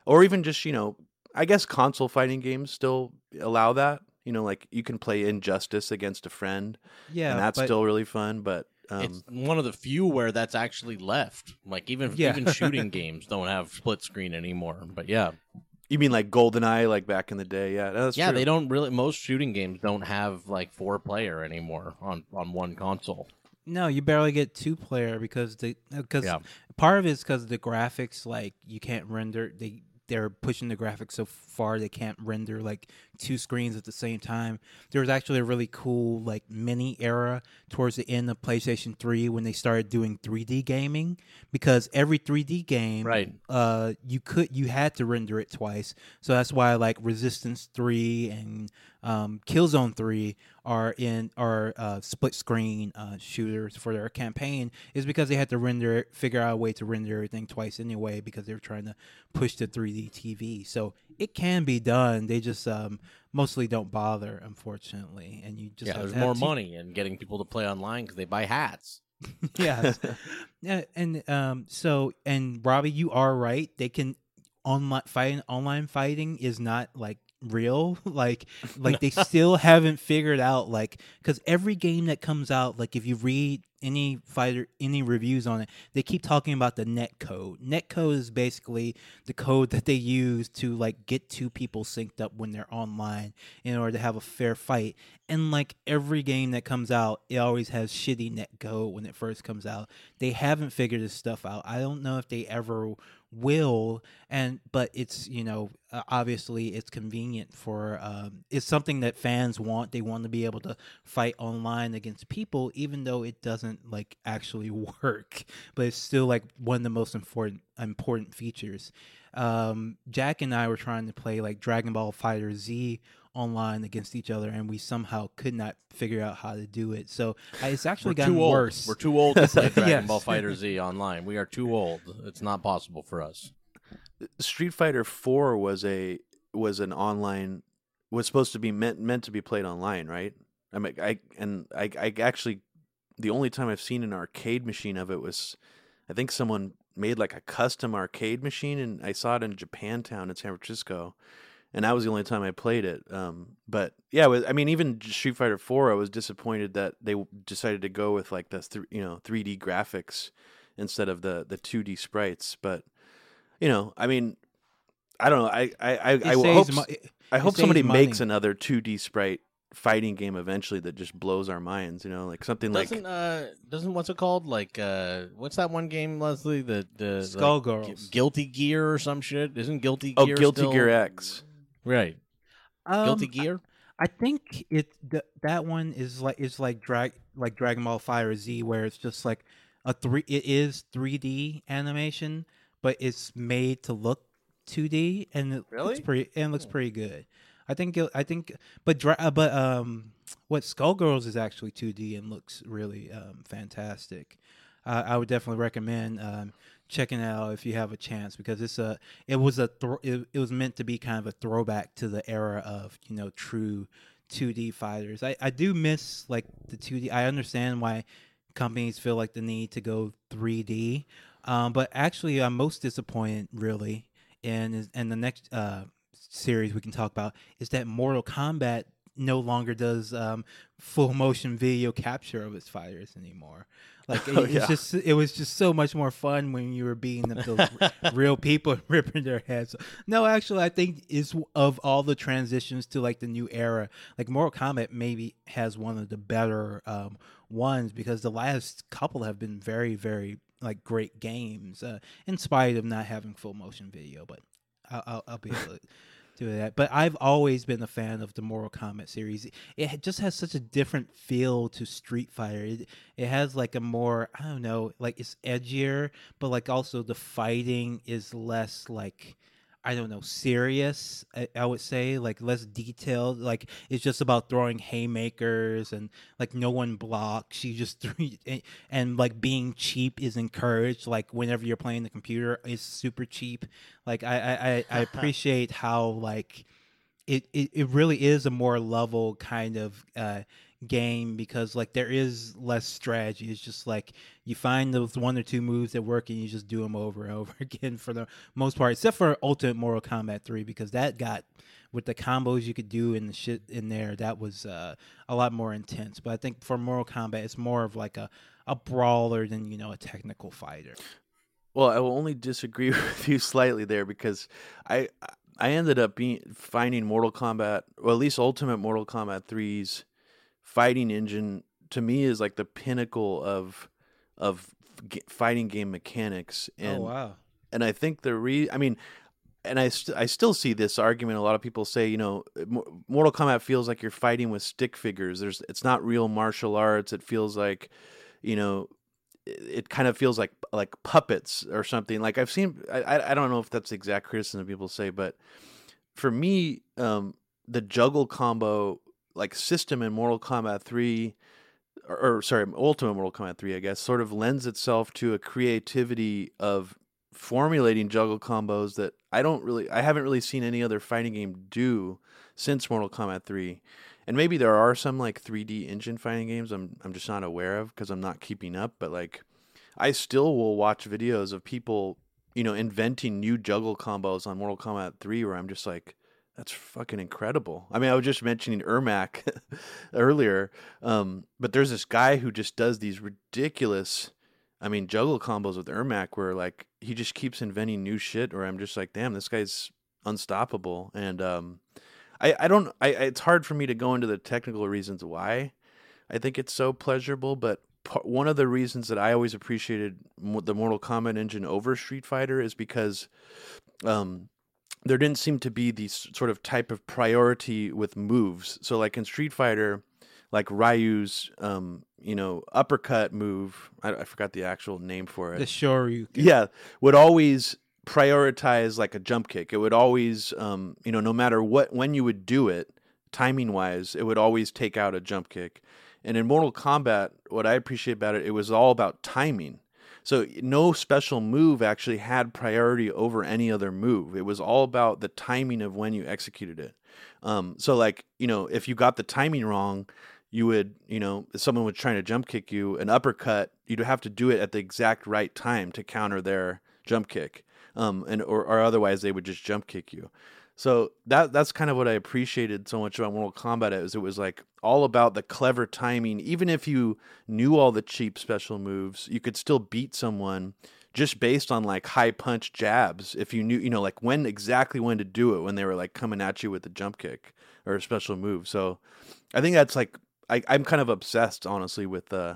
or even just, you know, I guess console fighting games still allow that. You know, like you can play Injustice against a friend, Yeah, and that's still really fun. But it's um, one of the few where that's actually left. Like even Yeah. even shooting games don't have split screen anymore. But yeah, you mean like GoldenEye, like back in the day? Yeah, that's yeah, true. they don't really. Most shooting games don't have like four player anymore on on one console. No, you barely get two player because the because uh, Yeah. part of it is because the graphics like you can't render they they're pushing the graphics so far they can't render like two screens at the same time. There was actually a really cool like mini era towards the end of PlayStation 3 when they started doing 3D gaming because every 3D game Right. uh you could you had to render it twice. So that's why like Resistance 3 and um, Killzone 3 are in are uh, split screen uh, shooters for their campaign is because they had to render it, figure out a way to render everything twice anyway because they were trying to push the 3D TV. So it can be done. They just um, mostly don't bother, unfortunately. And you just yeah, have there's more money in getting people to play online because they buy hats. yes. yeah, and um, so and Robbie, you are right. They can online fighting. Online fighting is not like real. Like like they still haven't figured out like because every game that comes out, like if you read any fighter any reviews on it, they keep talking about the net code. Net code is basically the code that they use to like get two people synced up when they're online in order to have a fair fight. And like every game that comes out, it always has shitty net code when it first comes out. They haven't figured this stuff out. I don't know if they ever will and but it's you know obviously it's convenient for um, it's something that fans want they want to be able to fight online against people even though it doesn't like actually work but it's still like one of the most important important features um, jack and i were trying to play like dragon ball FighterZ online against each other and we somehow could not figure out how to do it so it's actually We're gotten too old. worse We're too old to play Dragon Yes. Ball FighterZ online. We are too old. It's not possible for us. Street Fighter Four was a was an online was supposed to be meant meant to be played online, right? I mean, I and I I actually the only time I've seen an arcade machine of it was I think someone made like a custom arcade machine, and I saw it in Japantown in San Francisco, and that was the only time I played it. Um, but yeah, was, I mean, even Street Fighter Four, I was disappointed that they decided to go with like the th- you know 3D graphics instead of the the 2D sprites. But you know, I mean, I don't know. I I I, I hope mo- I hope somebody saves makes another 2D sprite fighting game eventually that just blows our minds. You know, like something like Doesn't uh doesn't what's it called like uh what's that one game Leslie the the like, Skullgirls. Gu- Guilty Gear or some shit isn't Guilty Gear? oh, Guilty still- Gear X. right Guilty Um, Gear I think it th- that one is like it's like drag like Dragon Ball FighterZ where it's just like a three it is 3D animation but it's made to look 2D and it Really? looks pretty and it looks Hmm. pretty good. I think I think but dra- uh, but um what Skullgirls is actually 2D and looks really um fantastic. Uh, I would definitely recommend um checking it out if you have a chance because it's a it was a thro- it, it was meant to be kind of a throwback to the era of you know true 2D fighters. I I do miss like the 2D. I understand why companies feel like the need to go 3D, um, but actually I'm most disappointed really in and the next uh series we can talk about is that Mortal Kombat no longer does um, full motion video capture of its fighters anymore. Like it, Oh, it's just it was just so much more fun when you were beating up those real people ripping their heads. No, actually, I think is of all the transitions to like the new era, like Mortal Kombat maybe has one of the better um, ones because the last couple have been very very like great games, uh, in spite of not having full motion video. But I'll, I'll, I'll be able to do that. But I've always been a fan of the Mortal Kombat series. It just has such a different feel to Street Fighter. It, it has like a more I don't know, like it's edgier, but like also the fighting is less like I don't know, serious. I, I would say like less detailed. Like it's just about throwing haymakers and like no one blocks. You just threw and, and like being cheap is encouraged. Like whenever you're playing the computer, it's super cheap. Like I I, I, I appreciate how like it, it it really is a more level kind of uh game because like there is less strategy. It's just like you find those one or two moves that work and you just do them over and over again for the most part, except for Ultimate Mortal Kombat 3 because that got with the combos you could do and the shit in there that was uh, a lot more intense. But I think for Mortal Kombat it's more of like a a brawler than you know a technical fighter. Well, I will only disagree with you slightly there because I I ended up being finding Mortal Kombat, or at least Ultimate Mortal Kombat 3's fighting engine to me is like the pinnacle of of g- fighting game mechanics and oh wow. and I think the re I mean and I, st- I still see this argument. A lot of people say, you know, Mortal Kombat feels like you're fighting with stick figures. There's, it's not real martial arts. It feels like, you know, it, it kind of feels like like puppets or something. Like I've seen, I, I don't know if that's the exact criticism people say, but for me, um, the juggle combo like system in Mortal Kombat 3 or, or, sorry, Ultimate Mortal Kombat 3, I guess, sort of lends itself to a creativity of formulating juggle combos that I don't really I haven't really seen any other fighting game do since Mortal Kombat 3. And maybe there are some like 3D engine fighting games I'm I'm just not aware of because I'm not keeping up, but like I still will watch videos of people, you know, inventing new juggle combos on Mortal Kombat 3 where I'm just like that's fucking incredible. I mean, I was just mentioning Ermac earlier, um, but there's this guy who just does these ridiculous, I mean, juggle combos with Ermac where like he just keeps inventing new shit. Or I'm just like, damn, this guy's unstoppable. And um, I, I don't, I, it's hard for me to go into the technical reasons why I think it's so pleasurable, but one of the reasons that I always appreciated the Mortal Kombat engine over Street Fighter is because um, there didn't seem to be these sort of type of priority with moves. So like in Street Fighter, like Ryu's, um, you know, uppercut move. I, I, forgot the actual name for it. The Shoryuken. Yeah, would always prioritize like a jump kick. It would always, um, you know, no matter what when you would do it, timing wise, it would always take out a jump kick. And in Mortal Kombat, what I appreciate about it, it was all about timing. So no special move actually had priority over any other move. It was all about the timing of when you executed it. Um, so like you know, if you got the timing wrong, you would you know, if someone was trying to jump kick you, an uppercut, you'd have to do it at the exact right time to counter their jump kick. Um, and or, or otherwise they would just jump kick you. So that that's kind of what I appreciated so much about Mortal Kombat is it was like all about the clever timing. Even if you knew all the cheap special moves, you could still beat someone just based on like high punch jabs. If you knew, you know, like when exactly when to do it when they were like coming at you with a jump kick or a special move. So I think that's like I, I'm kind of obsessed honestly with the uh,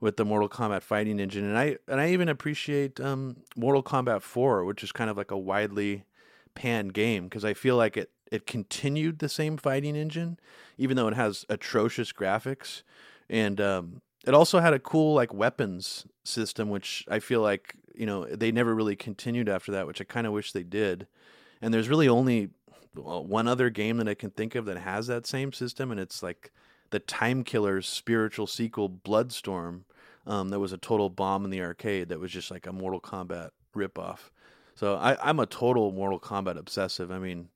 with the Mortal Kombat fighting engine, and I and I even appreciate um, Mortal Kombat 4, which is kind of like a widely pan game because I feel like it it continued the same fighting engine, even though it has atrocious graphics, and um, it also had a cool like weapons system, which I feel like you know they never really continued after that, which I kind of wish they did. And there's really only one other game that I can think of that has that same system, and it's like the Time Killer's spiritual sequel, Bloodstorm, um, that was a total bomb in the arcade. That was just like a Mortal Kombat ripoff. So I, am a total Mortal Kombat obsessive. I mean,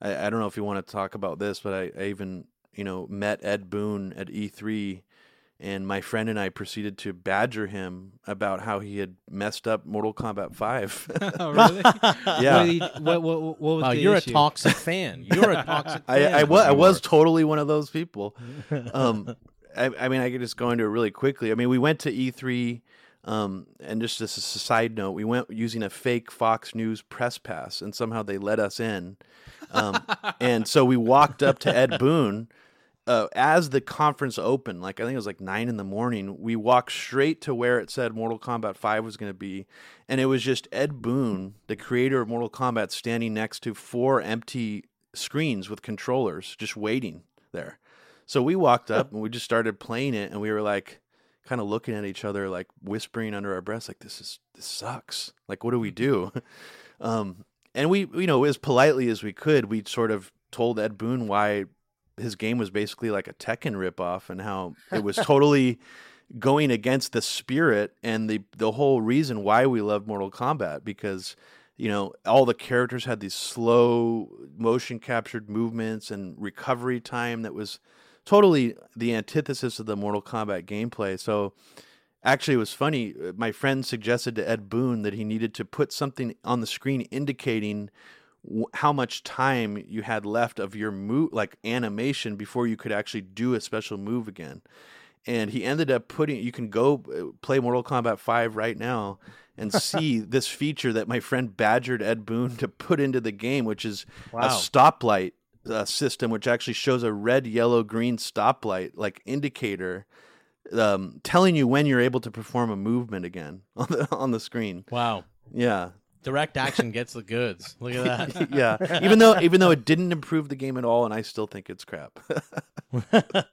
I, I, don't know if you want to talk about this, but I, I even you know met Ed Boon at E3 and my friend and I proceeded to badger him about how he had messed up Mortal Kombat Five. oh, really? yeah. What, he, what, what, what was wow, the you're issue? a toxic fan. You're a toxic. I, fan. I, was, I was totally one of those people. Um, I, I mean, I could just go into it really quickly. I mean, we went to E3 um, and just as a side note, we went using a fake Fox News press pass, and somehow they let us in. Um, and so we walked up to Ed Boon uh, as the conference opened. Like I think it was like nine in the morning. We walked straight to where it said Mortal Kombat Five was going to be, and it was just Ed Boon, the creator of Mortal Kombat, standing next to four empty screens with controllers, just waiting there. So we walked up and we just started playing it, and we were like kind of looking at each other, like whispering under our breaths, like this is this sucks. Like what do we do? um, and we you know as politely as we could, we sort of told Ed Boon why his game was basically like a Tekken ripoff and how it was totally going against the spirit and the the whole reason why we love Mortal Kombat because you know all the characters had these slow motion captured movements and recovery time that was totally the antithesis of the Mortal Kombat gameplay. So actually it was funny my friend suggested to Ed Boon that he needed to put something on the screen indicating w- how much time you had left of your move like animation before you could actually do a special move again and he ended up putting you can go uh, play mortal kombat 5 right now and see this feature that my friend badgered ed boon to put into the game which is a stoplight uh, system which actually shows a red yellow green stoplight like indicator um, telling you when you're able to perform a movement again on the on the screen Wow. yeah Direct action gets the goods. Look at that. yeah even though even though it didn't improve the game at all and i still think it's crap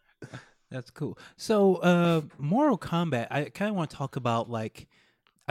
That's cool. So, uh, Mortal Kombat. I kind of want to talk about like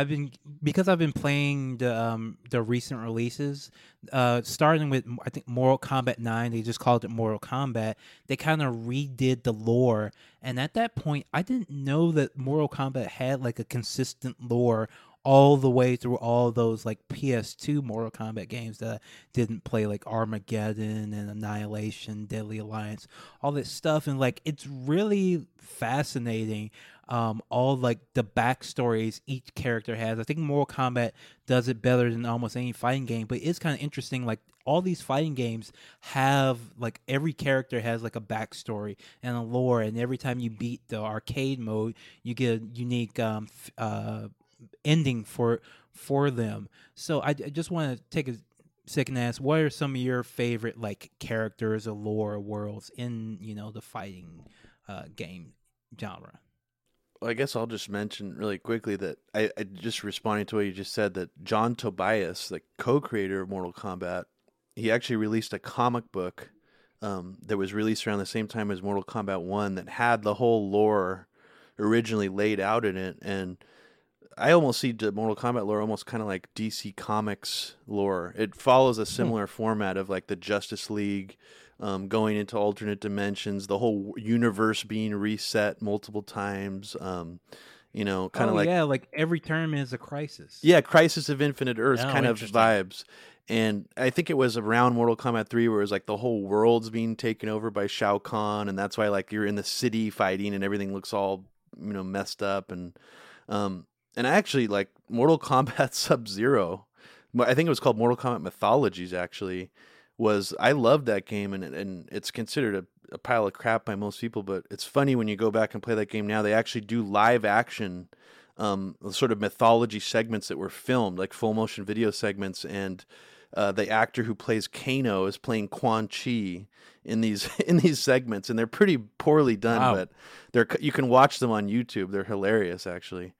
I've been because I've been playing the um the recent releases. Uh, starting with I think Mortal Kombat Nine. They just called it Mortal Kombat. They kind of redid the lore, and at that point, I didn't know that Mortal Kombat had like a consistent lore all the way through all those like PS2 Mortal Kombat games that I didn't play, like Armageddon and Annihilation, Deadly Alliance, all this stuff, and like it's really fascinating. Um, all like the backstories each character has. I think Mortal Kombat does it better than almost any fighting game, but it's kind of interesting. Like all these fighting games have like every character has like a backstory and a lore, and every time you beat the arcade mode, you get a unique um, f- uh, ending for for them. So I, I just want to take a second to ask, what are some of your favorite like characters or lore worlds in you know the fighting uh, game genre? I guess I'll just mention really quickly that I, I just responding to what you just said that John Tobias, the co-creator of Mortal Kombat, he actually released a comic book um, that was released around the same time as Mortal Kombat One that had the whole lore originally laid out in it, and I almost see the Mortal Kombat lore almost kind of like DC Comics lore. It follows a similar format of like the Justice League, um, going into alternate dimensions, the whole universe being reset multiple times. Um, you know, kind of Oh, like yeah, like every term is a crisis. yeah, Crisis of Infinite Earth Oh, kind of vibes. And I think it was around Mortal Kombat 3 where it was like the whole world's being taken over by Shao Kahn and that's why like you're in the city fighting and everything looks all, you know, messed up and um and I actually like Mortal Kombat Sub-Zero. I think it was called Mortal Kombat Mythologies actually was I loved that game and and it's considered a, a pile of crap by most people but it's funny when you go back and play that game now they actually do live action um, sort of mythology segments that were filmed, like full motion video segments, and uh, the actor who plays Kano is playing Quan Chi in these in these segments, and they're pretty poorly done, Wow. but they're you can watch them on YouTube. They're hilarious, actually.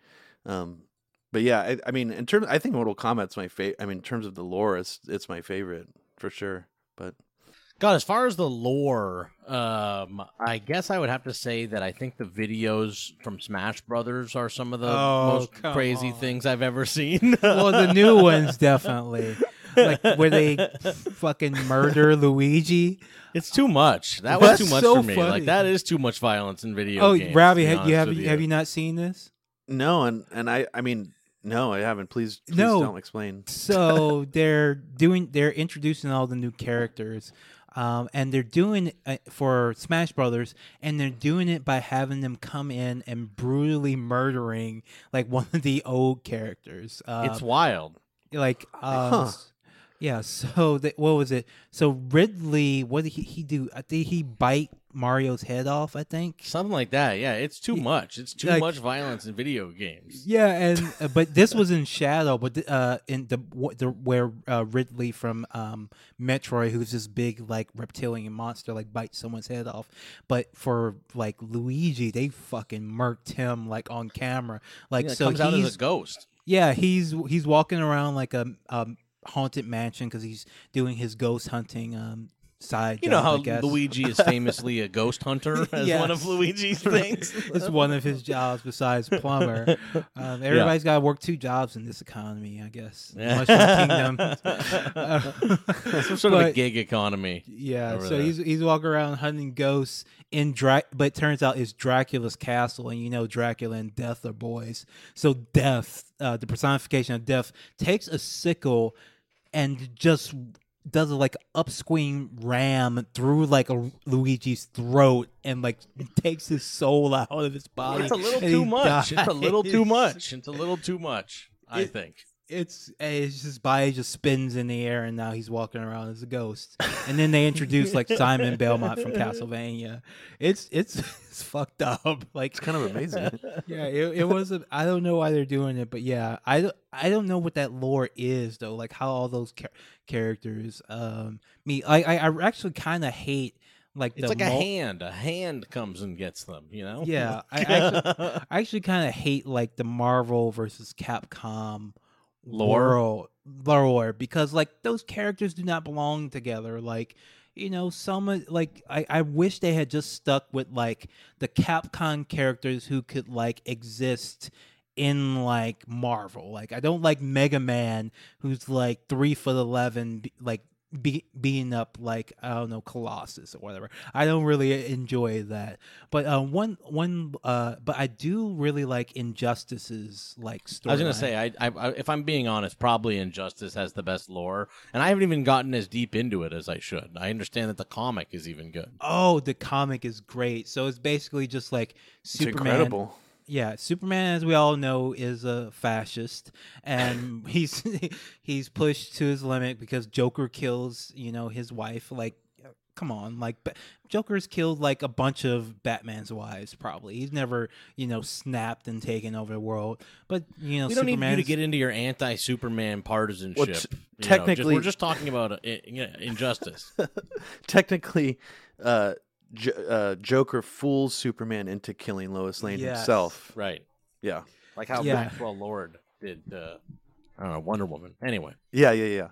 Um, but yeah, I, I mean, in terms, I think Mortal Kombat's my favorite. I mean, in terms of the lore, it's it's my favorite for sure. But God, as far as the lore, um, I guess I would have to say that I think the videos from Smash Brothers are some of the Oh, most crazy on. things I've ever seen. well, the new ones definitely. Like where they fucking murder Luigi. it's too much. That was That's too much so for me. funny. Like that is too much violence in video Oh, games. Robbie, to be ha- you have with have you not seen this? no, and and I I mean no, I haven't. Please, please No. don't explain. so they're doing they're introducing all the new characters um, and they're doing it uh, for smash brothers and they're doing it by having them come in and brutally murdering like one of the old characters um, It's wild. like uh, Huh. Yeah so the, what was it so ridley what did he, he do i think he bite mario's head off i think Something like that. Yeah, it's too much. It's too like- much violence in video games. Yeah, and uh, but this was in Shadow, but uh, in the, the where uh, Ridley from um, Metroid, who's this big like reptilian monster, like bites someone's head off. But for like Luigi, they fucking murked him like on camera. Like Yeah, so comes out he's as a ghost. yeah he's he's walking around like a um, haunted mansion because he's doing his ghost hunting um side. You know how Luigi is famously a ghost hunter as one of Luigi's things. it's one of his jobs besides plumber. Um, everybody's got to work two jobs in this economy, I guess. Mushroom Kingdom. Uh, Some sort of a gig economy. Yeah, so there. he's he's walking around hunting ghosts in Dra- but it turns out it's Dracula's castle, and you know Dracula and Death are boys. So Death, uh, the personification of Death, takes a sickle and just does a like upswing ram through like a Luigi's throat and like takes his soul out of his body. It's a little too much. It's a little too much. It's a little too much. I It- think. It's it's his body just spins in the air, and now he's walking around as a ghost. And then they introduce like Simon Belmont from Castlevania. It's it's it's fucked up. Like It's kind of amazing. yeah, it, it was. A, I don't know why they're doing it, but yeah, I don't- I don't know what that lore is though. Like how all those char- characters. Um, me, I I, I actually kind of hate like It's the like a hand. A hand comes and gets them. You know. Yeah, I actually, I actually kind of hate like the Marvel versus Capcom World lore because like those characters do not belong together. Like, you know, some like I, I wish they had just stuck with like the Capcom characters who could like exist in like Marvel. Like, I don't like Mega Man, who's like three foot eleven, like. Be, beating up like I don't know Colossus or whatever. I don't really enjoy that. But uh, one one uh, but I do really like Injustice's like story. I was gonna say, I, I, I, if I'm being honest, probably Injustice has the best lore, and I haven't even gotten as deep into it as I should. I understand that the comic is even good. Oh, the comic is great. So it's basically just like It's Superman. incredible. Yeah, Superman, as we all know, is a fascist, and he's he's pushed to his limit because Joker kills, you know, his wife. Like, come on, like Joker's killed like a bunch of Batman's wives. Probably he's never, you know, snapped and taken over the world. But you know, We don't need you to get into your anti-Superman partisanship. Well, t- you know, just- technically- we're just talking about uh, injustice. Technically, uh, J- uh, Joker fools Superman into killing Lois Lane Yes. himself. right, Yeah. like how Yeah. Maxwell Lord did. Uh, I don't know, Wonder Woman. Anyway, Yeah, yeah, yeah.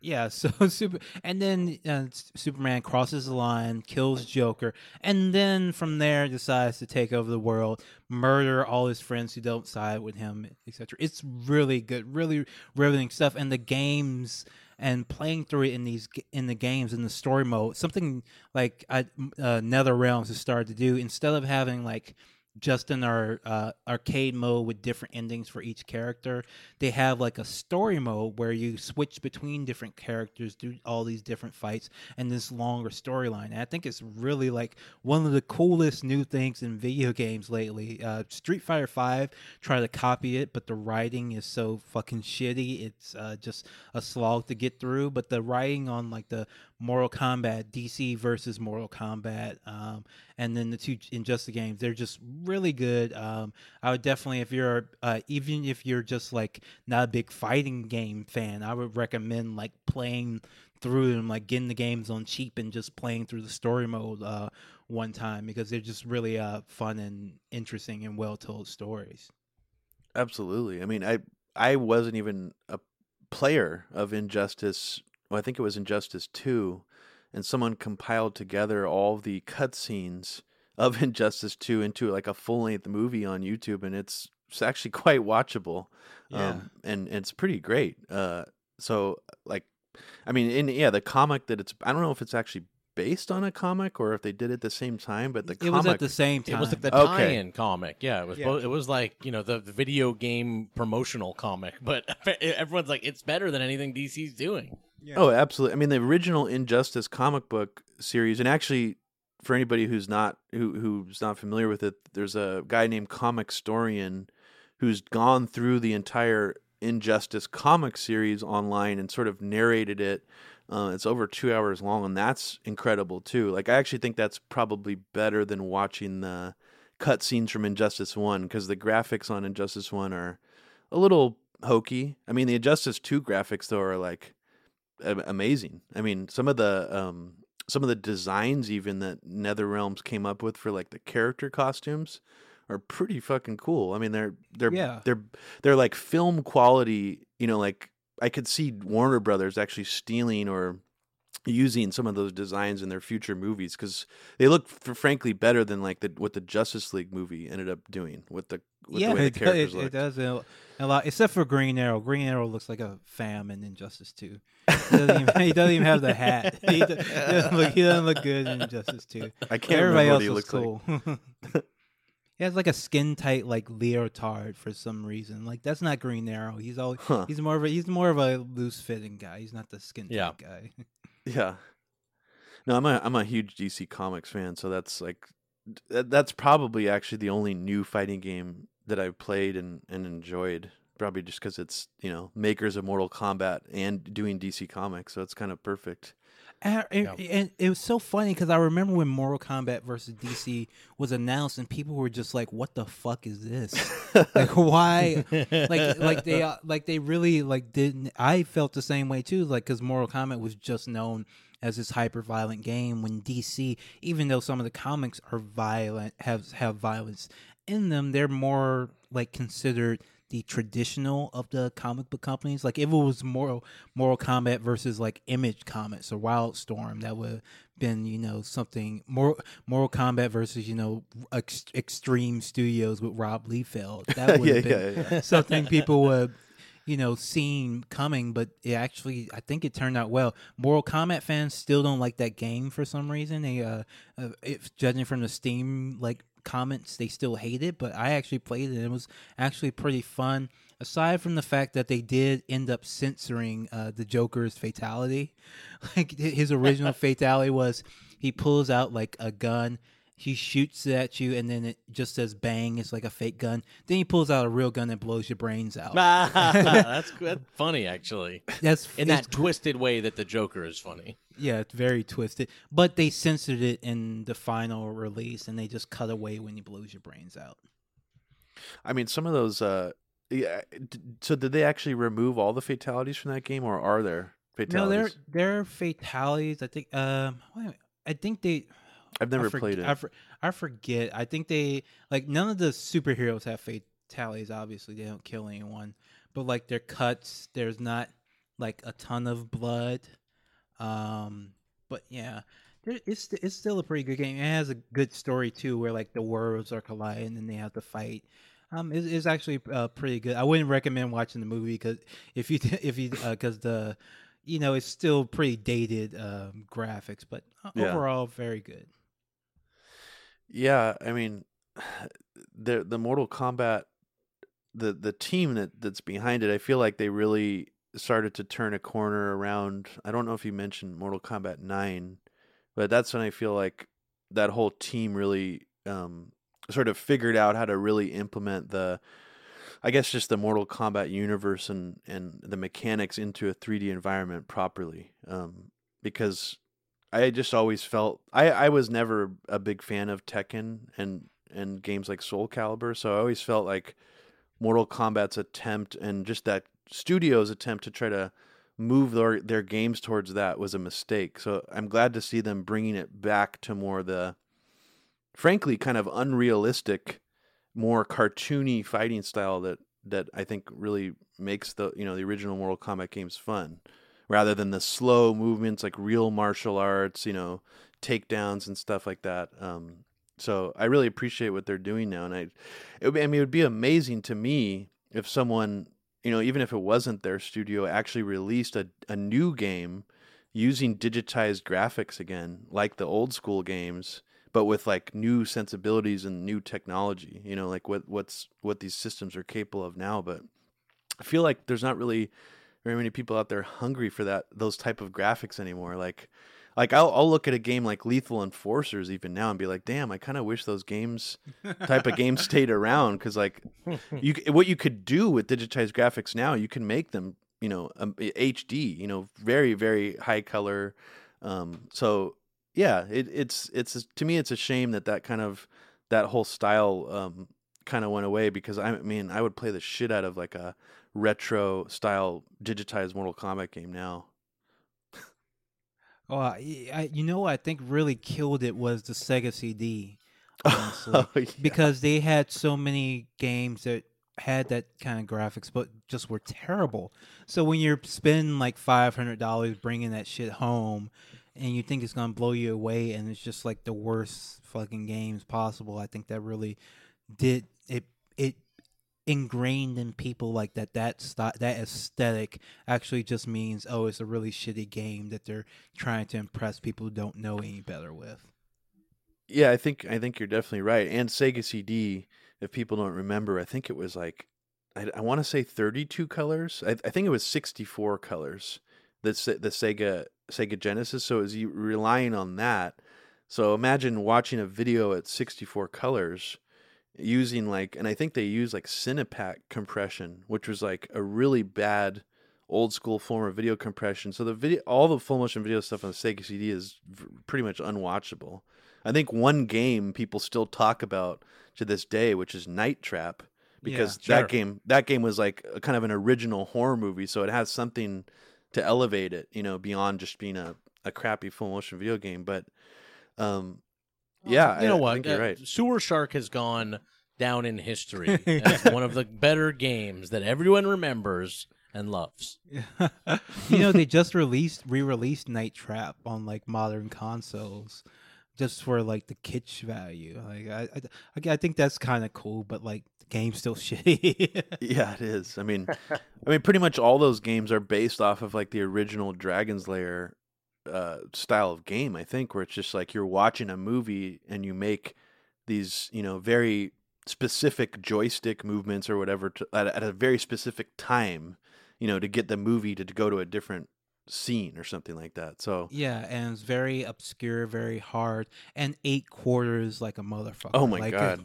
Yeah, so super, and then uh, Superman crosses the line, kills Joker, and then from there decides to take over the world, murder all his friends who don't side with him, etc. It's really good, really riveting stuff, and the games and playing through it in these in the games in the story mode, something like I, uh, Nether Realms has started to do instead of having like just in our uh, arcade mode with different endings for each character. They have like a story mode where you switch between different characters, do all these different fights, and this longer storyline. And I think it's really like one of the coolest new things in video games lately. Uh, Street Fighter Five tried to copy it, but the writing is so fucking shitty. It's uh, just a slog to get through. But the writing on like the Mortal Kombat, DC versus Mortal Kombat, um, and then the two Injustice games, they're just really good. Um, I would definitely, if you're, uh, even if you're just like not a big fighting game fan, I would recommend like playing through them, like getting the games on cheap and just playing through the story mode uh, one time because they're just really uh, fun and interesting and well told stories. Absolutely. I mean, I I wasn't even a player of Injustice. Well, I think it was Injustice Two, and someone compiled together all the cutscenes of Injustice Two into like a full length movie on YouTube, and it's it's actually quite watchable. Yeah. Um, and, and it's pretty great. Uh, so like, I mean, in yeah, the comic that it's I don't know if it's actually based on a comic or if they did it at the same time, but the it comic was at the same time. it was like the Okay. tie-in comic. Yeah, it was. Yeah. bo- It was like you know the, the video game promotional comic, but everyone's like it's better than anything DC's doing. Oh, absolutely. I mean, the original Injustice comic book series, and actually, for anybody who's not who who's not familiar with it, there's a guy named Comicstorian who's gone through the entire Injustice comic series online and sort of narrated it. Uh, it's over two hours long, and that's incredible too. Like, I actually think that's probably better than watching the cutscenes from Injustice One because the graphics on Injustice One are a little hokey. I mean, the Injustice Two graphics though are like amazing. I mean, some of the um some of the designs even that Nether Realms came up with for like the character costumes are pretty fucking cool. I mean, they're they're Yeah. they're they're like film quality, you know, like I could see Warner Brothers actually stealing or using some of those designs in their future movies because they look f- frankly better than like the what the Justice League movie ended up doing with the with yeah, the way it, the characters it, it does a, a lot, except for Green Arrow. Green Arrow looks like a fam in Injustice Two. He doesn't even, he doesn't even have the hat. He, do- he doesn't look, he doesn't look good in Injustice Two. I can't Everybody remember what else he looks looks like. cool. he has like a skin tight like leotard for some reason. Like that's not Green Arrow. He's always Huh. he's more of a he's more of a loose fitting guy. He's not the skin tight Yeah. guy. Yeah. No, I'm a I'm a huge DC Comics fan, so that's like that's probably actually the only new fighting game that I've played and, and enjoyed. Probably just because it's you know makers of Mortal Kombat and doing DC Comics, so it's kind of perfect. And, and- it was so funny because I remember when Mortal Kombat versus DC was announced, and people were just like, "What the fuck is this? like, why? like, like they, uh, like they really like didn't." I felt the same way too, like because Mortal Kombat was just known as this hyper violent game. When DC, even though some of the comics are violent, have have violence in them, they're more like considered the traditional of the comic book companies. Like if it was Mortal Mortal Kombat versus like Image Comics or Wildstorm, that would have been you know something more Mortal Kombat versus you know ex- Extreme Studios with Rob Liefeld. That would Yeah, have been yeah, yeah. something people would you know seen coming, but it actually I think it turned out well. Mortal Kombat fans still don't like that game for some reason. They uh, uh if judging from the Steam like comments, they still hate it, but I actually played it. and It was actually pretty fun. Aside from the fact that they did end up censoring uh, the Joker's fatality, like his original fatality was he pulls out like a gun, he shoots it at you, and then it just says bang. It's like a fake gun. Then he pulls out a real gun and blows your brains out. that's, that's funny, actually. That's In that twisted way that the Joker is funny. Yeah, it's very twisted. But they censored it in the final release, and they just cut away when he blows your brains out. I mean, some of those. Uh, yeah. So did they actually remove all the fatalities from that game, or are there fatalities? No, there there are fatalities. I think. Um, wait. I think they. I've never played it. I, for, I forget. I think they like none of the superheroes have fatalities. Obviously, they don't kill anyone, but like their cuts, there's not like a ton of blood. Um, but yeah, it's it's still a pretty good game. It has a good story too, where like the worlds are colliding and they have to fight. Um, it's, it's actually uh, pretty good. I wouldn't recommend watching the movie because if you if you because the you know it's still pretty dated um, graphics, but uh, Yeah. overall very good. Yeah, I mean, the the Mortal Kombat, the the team that that's behind it, I feel like they really started to turn a corner around. I don't know if you mentioned Mortal Kombat Nine, but that's when I feel like that whole team really um, sort of figured out how to really implement the, I guess, just the Mortal Kombat universe and and the mechanics into a 3D environment properly. Um, because I just always felt I, I was never a big fan of Tekken and and games like Soul Calibur, so I always felt like Mortal Kombat's attempt and just that studio's attempt to try to move their their games towards that was a mistake. So I'm glad to see them bringing it back to more the frankly kind of unrealistic, more cartoony fighting style that that I think really makes the you know the original Mortal Kombat games fun rather than the slow movements like real martial arts, you know, takedowns and stuff like that. Um, so I really appreciate what they're doing now, and I, it, I mean, it would be amazing to me if someone, you know, even if it wasn't their studio, actually released a a new game using digitized graphics again, like the old school games, but with like new sensibilities and new technology. You know, like what what's what these systems are capable of now. But I feel like there's not really very many people out there hungry for that those type of graphics anymore. Like, like I'll I'll look at a game like Lethal Enforcers even now and be like, damn, I kind of wish those games type of games stayed around because like you what you could do with digitized graphics now, you can make them you know um, HD, you know, very very high color. Um, so yeah, it, it's it's to me it's a shame that that kind of that whole style um, kind of went away because I mean I would play the shit out of like a retro style digitized Mortal Kombat game now. Oh, I, I- you know what I think really killed it was the Sega CD, honestly, Oh, yeah. because they had so many games that had that kind of graphics, but just were terrible. So when you're spending like five hundred dollars bringing that shit home, and you think it's gonna blow you away, and it's just like the worst fucking games possible, I think that really did it. It ingrained in people like that that st- that aesthetic actually just means oh it's a really shitty game that they're trying to impress people who don't know any better with Yeah, I think I think you're definitely right. And Sega CD, if people don't remember, I think it was like I, I want to say 32 colors. I, I think it was 64 colors. The the Sega Sega Genesis. So is you relying on that. So imagine watching a video at 64 colors using like, and I think they use like Cinepak compression, which was like a really bad old school form of video compression. So the video, all the full motion video stuff on the Sega CD is pretty much unwatchable. I think one game people still talk about to this day, which is Night Trap, because Yeah, that sure. game that game was like a kind of an original horror movie, so it has something to elevate it, you know, beyond just being a, a crappy full motion video game. But um, yeah, you know I, what? I think you're Uh, right. Sewer Shark has gone down in history as one of the better games that everyone remembers and loves. you know they just released re-released night trap on like modern consoles just for like the kitsch value like i i, I think that's kind of cool but like the game's still shitty Yeah, it is. I mean, I mean, pretty much all those games are based off of like the original Dragon's Lair uh, style of game. I think where it's just like you're watching a movie and you make these, you know, very specific joystick movements or whatever to, at, a- at a very specific time, you know, to get the movie to, to go to a different scene or something like that. So, yeah and it's very obscure very hard and ate quarters like a motherfucker Oh my like, uh, God.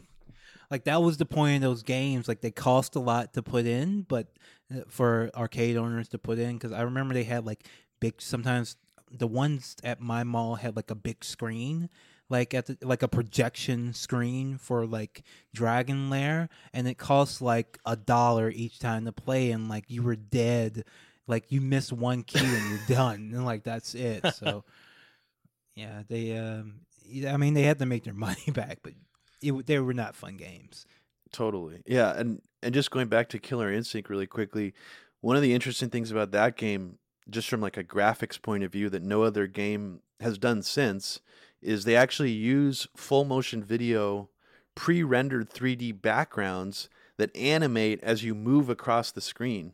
like that was the point of those games like they cost a lot to put in but uh, for arcade owners to put in because i remember they had like big sometimes the ones at my mall had like a big screen like at the, like a projection screen for like dragon lair and it cost like a dollar each time to play and like you were dead. Like you miss one key and you're done and like that's it. So yeah they um i mean they had to make their money back but it, they were not fun games. Totally. Yeah, and and just going back to Killer Instinct really quickly, one of the interesting things about that game, just from like a graphics point of view that no other game has done since, is they actually use full motion video pre-rendered 3D backgrounds that animate as you move across the screen.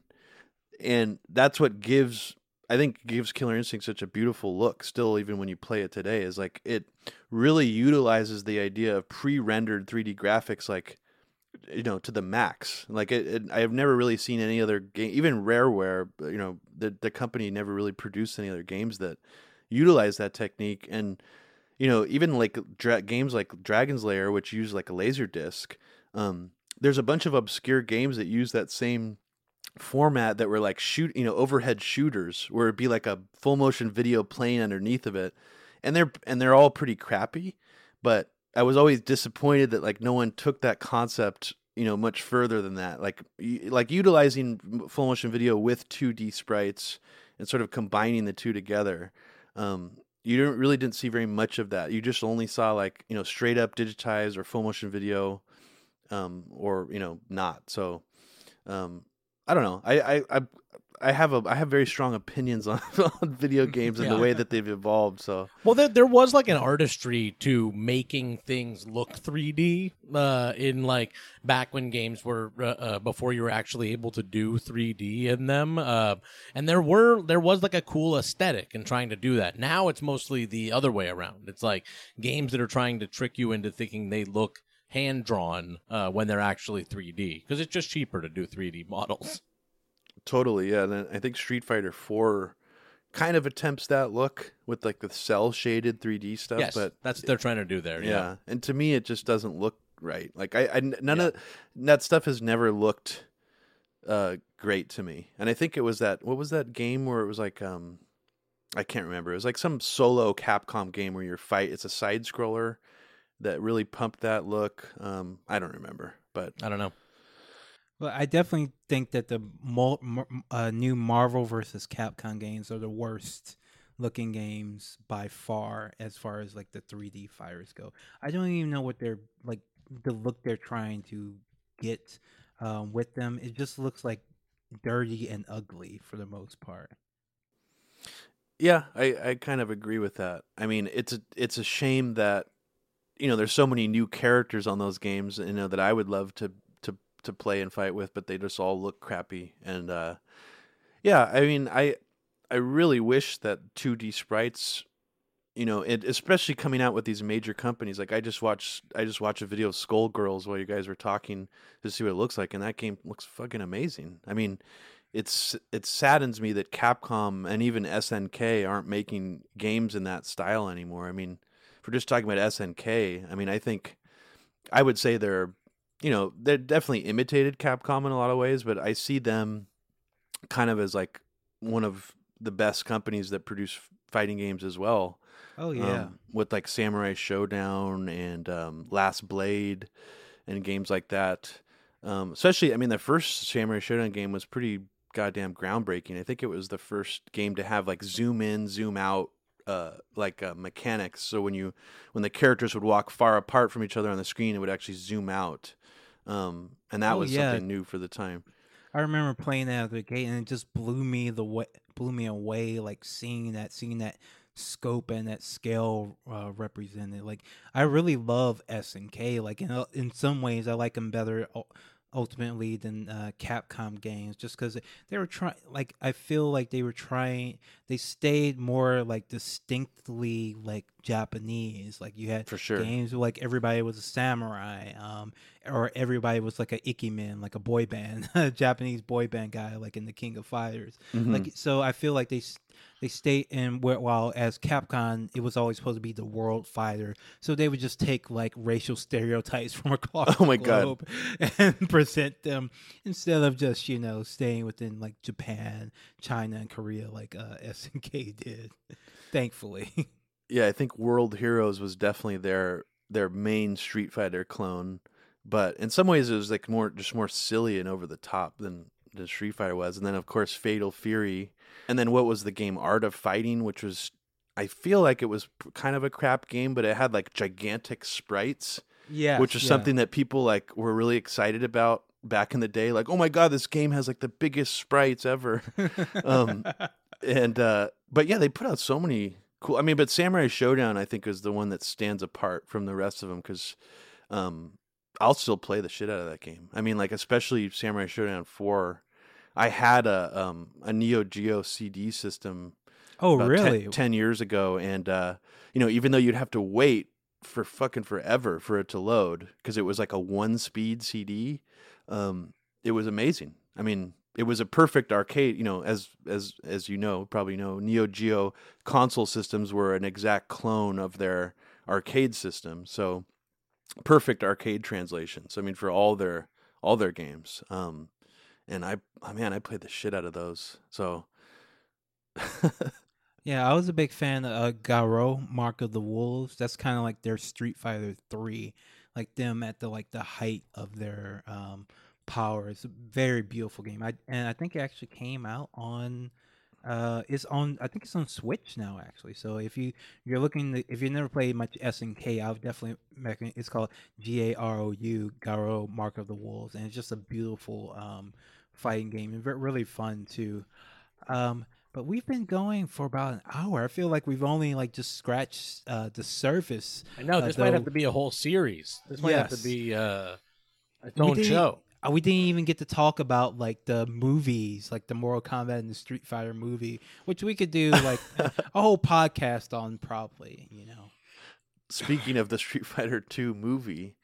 And that's what gives I think gives Killer Instinct such a beautiful look still even when you play it today is like it really utilizes the idea of pre-rendered 3D graphics like you know to the max. Like it, it i've never really seen any other game even rareware you know the, the company never really produced any other games that utilize that technique. And you know even like dra- games like dragon's lair which use like a laser disc um, there's a bunch of obscure games that use that same format that were like shoot you know overhead shooters where it'd be like a full motion video playing underneath of it. And they're and they're all pretty crappy but I was always disappointed that like no one took that concept, you know, much further than that. Like like utilizing full motion video with 2D sprites and sort of combining the two together. Um, you didn't really didn't see very much of that. You just only saw like you know straight up digitized or full motion video, um, or you know not. So um, I don't know. I I I, I have a I have very strong opinions on, on video games and the way that they've evolved. So Well, there, there was like an artistry to making things look 3D uh, in like back when games were uh, uh, before you were actually able to do 3D in them, uh, and there were there was like a cool aesthetic in trying to do that. Now it's mostly the other way around. It's like games that are trying to trick you into thinking they look hand drawn uh, when they're actually 3D because it's just cheaper to do 3D models. Totally, yeah. And I think Street Fighter Four kind of attempts that look with like the cel shaded 3D stuff. yes, but that's what they're trying to do there. yeah. Yeah. and to me, it just doesn't look right. Like I, I none of that stuff has never looked uh, great to me. And I think it was that what was that game where it was like um, I can't remember. It was like some solo Capcom game where you're fight. It's a side scroller that really pumped that look. Um, I don't remember, but I don't know. Well, I definitely think that the uh, new Marvel versus Capcom games are the worst looking games by far as far as like the 3D fighters go. I don't even know what they're like the look they're trying to get um, with them. It just looks like dirty and ugly for the most part. Yeah, I, I kind of agree with that. I mean, it's a it's a shame that you know there's so many new characters on those games, you know, that I would love to to play and fight with, but they just all look crappy. And uh, yeah, I mean, I I really wish that 2D sprites, you know, it, especially coming out with these major companies. Like I just watched I just watched a video of Skullgirls while you guys were talking to see what it looks like, and that game looks fucking amazing. I mean, it's it saddens me that Capcom and even SNK aren't making games in that style anymore. I mean, if we're just talking about SNK, I mean, I think I would say they're you know they're definitely imitated Capcom in a lot of ways, but I see them kind of as like one of the best companies that produce fighting games as well. Oh yeah, um, with like Samurai Shodown and um, Last Blade and games like that. Um, especially, I mean, the first Samurai Shodown game was pretty goddamn groundbreaking. I think it was the first game to have like zoom in, zoom out, uh, like uh, mechanics. So when you when the characters would walk far apart from each other on the screen, it would actually zoom out, um, and that Oh, was yeah. something new for the time. I remember playing that at the gate, and it just blew me the way, blew me away. Like seeing that, seeing that scope and that scale uh, represented. Like I really love SNK. Like in in some ways, I like them better ultimately than uh, Capcom games, just because they were trying. Like I feel like they were trying. They stayed more like distinctly like Japanese. Like you had For sure. games where, like everybody was a samurai, um, or everybody was like a ikemen, like a boy band, a Japanese boy band guy, like in the King of Fighters. Mm-hmm. Like so, I feel like they they stay in where while as Capcom, it was always supposed to be the world fighter. So they would just take like racial stereotypes from across Oh my the God. globe and present them instead of just you know staying within like Japan, China, and Korea like uh, SNK did. Thankfully. Yeah, I think World Heroes was definitely their their main Street Fighter clone, but in some ways it was like more just more silly and over the top than than Street Fighter was. And then of course Fatal Fury, and then what was the game Art of Fighting, which was I feel like it was kind of a crap game, but it had like gigantic sprites, yeah, which was something that people like were really excited about back in the day. Like, oh my god, this game has like the biggest sprites ever. um, and uh but yeah they put out so many cool i mean but samurai shodown i think is the one that stands apart from the rest of them because um i'll still play the shit out of that game. I mean like especially samurai shodown 4 i had a um a neo geo cd system oh about 10 really? 10, years ago and uh you know even though you'd have to wait for fucking forever for it to load because it was like a one speed cd um it was amazing. I mean it was a perfect arcade you know as as as you know probably know neo geo console systems were an exact clone of their arcade system. So perfect arcade translations i mean for all their all their games. Um and i oh man i played the shit out of those. So Yeah, I was a big fan of uh, Garou, Mark of the Wolves. That's kind of like their Street Fighter Three, like them at the like the height of their um, power. It's a very beautiful game. I and I think it actually came out on. Uh, it's on. I think it's on Switch now, actually. So if you you're looking, to, if you never played much SNK, I would definitely recommend. It's called G A R O U, Garou, Mark of the Wolves, and it's just a beautiful um, fighting game and really fun too. Um, but we've been going for about an hour. I feel like we've only like just scratched uh, the surface. I know Uh, this might have to be a whole series. This might have to be uh, its own show. Uh, We didn't even get to talk about like the movies, like the Mortal Kombat and the Street Fighter movie, which we could do like a a whole podcast on, probably. You know. speaking of the Street Fighter 2 movie,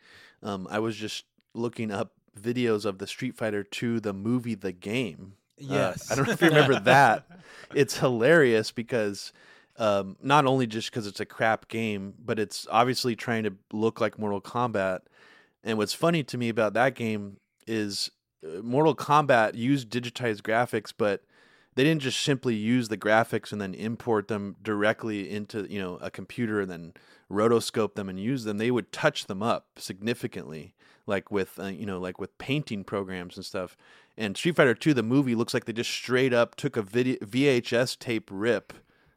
um, I was just looking up videos of the Street Fighter 2 the movie the game. Uh, Yes. I don't know if you remember that. It's hilarious because um, not only just because it's a crap game, but it's obviously trying to look like Mortal Kombat. And what's funny to me about that game is uh, Mortal Kombat used digitized graphics, but they didn't just simply use the graphics and then import them directly into you know a computer and then rotoscope them and use them. They would touch them up significantly, like with uh, you know like with painting programs and stuff. And Street Fighter 2, the movie, looks like they just straight up took a video VHS tape rip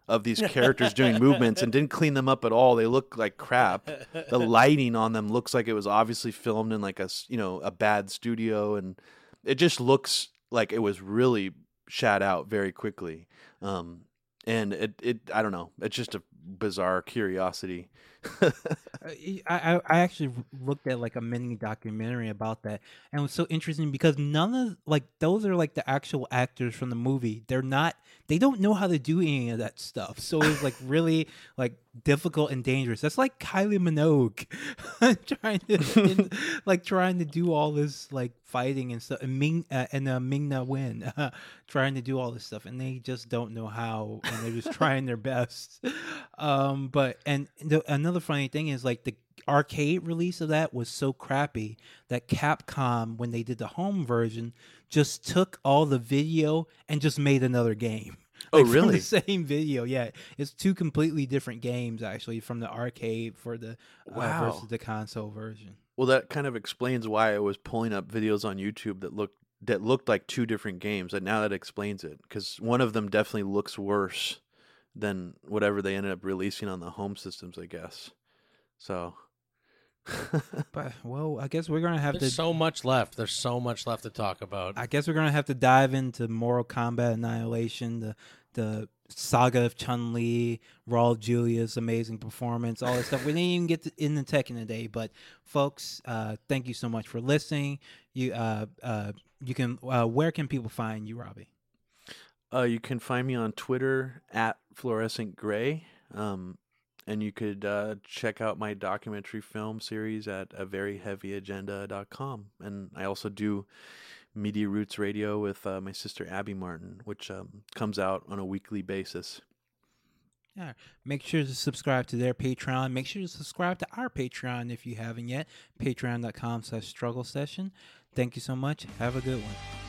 of these characters doing movements and didn't clean them up at all. They look like crap. The lighting on them looks like it was obviously filmed in like a you know a bad studio, and it just looks like it was really shot out very quickly. Um, and it it I don't know. It's just a bizarre curiosity. Uh, I, I I actually looked at like a mini documentary about that, and it was so interesting because none of like those are like the actual actors from the movie. They're not. They don't know how to do any of that stuff. So it was like really like difficult and dangerous. That's like Kylie Minogue trying to in- like trying to do all this like fighting and stuff, and Ming uh, and uh, Ming Na Wen trying to do all this stuff, and they just don't know how, and they're just trying their best. Um, but and the, another funny thing is like the arcade release of that was so crappy that Capcom, when they did the home version, just took all the video and just made another game. Oh, Like, from really? the same video, yeah. It's two completely different games actually from the arcade for the uh, Wow. versus the console version. Well, that kind of explains why I was pulling up videos on YouTube that looked that looked like two different games. And now that explains it because one of them definitely looks worse than whatever they ended up releasing on the home systems, I guess. So, But well, I guess we're gonna have to There's to. so much left. There's so much left to talk about. I guess we're gonna have to dive into Mortal Kombat Annihilation, the the saga of Chun Li, Raul Julia's amazing performance, all this stuff. We didn't even get to, in the tech in the day, but folks, uh, thank you so much for listening. You uh, uh, you can uh, where can people find you, Robbie? Uh, you can find me on Twitter at fluorescent gray. Um, and you could uh, check out my documentary film series at a very heavy agenda.com. And I also do Media Roots Radio with uh, my sister Abby Martin, which um, comes out on a weekly basis. Yeah. Make sure to subscribe to their Patreon. Make sure to subscribe to our Patreon if you haven't yet. Patreon.com slash struggle session. Thank you so much. Have a good one.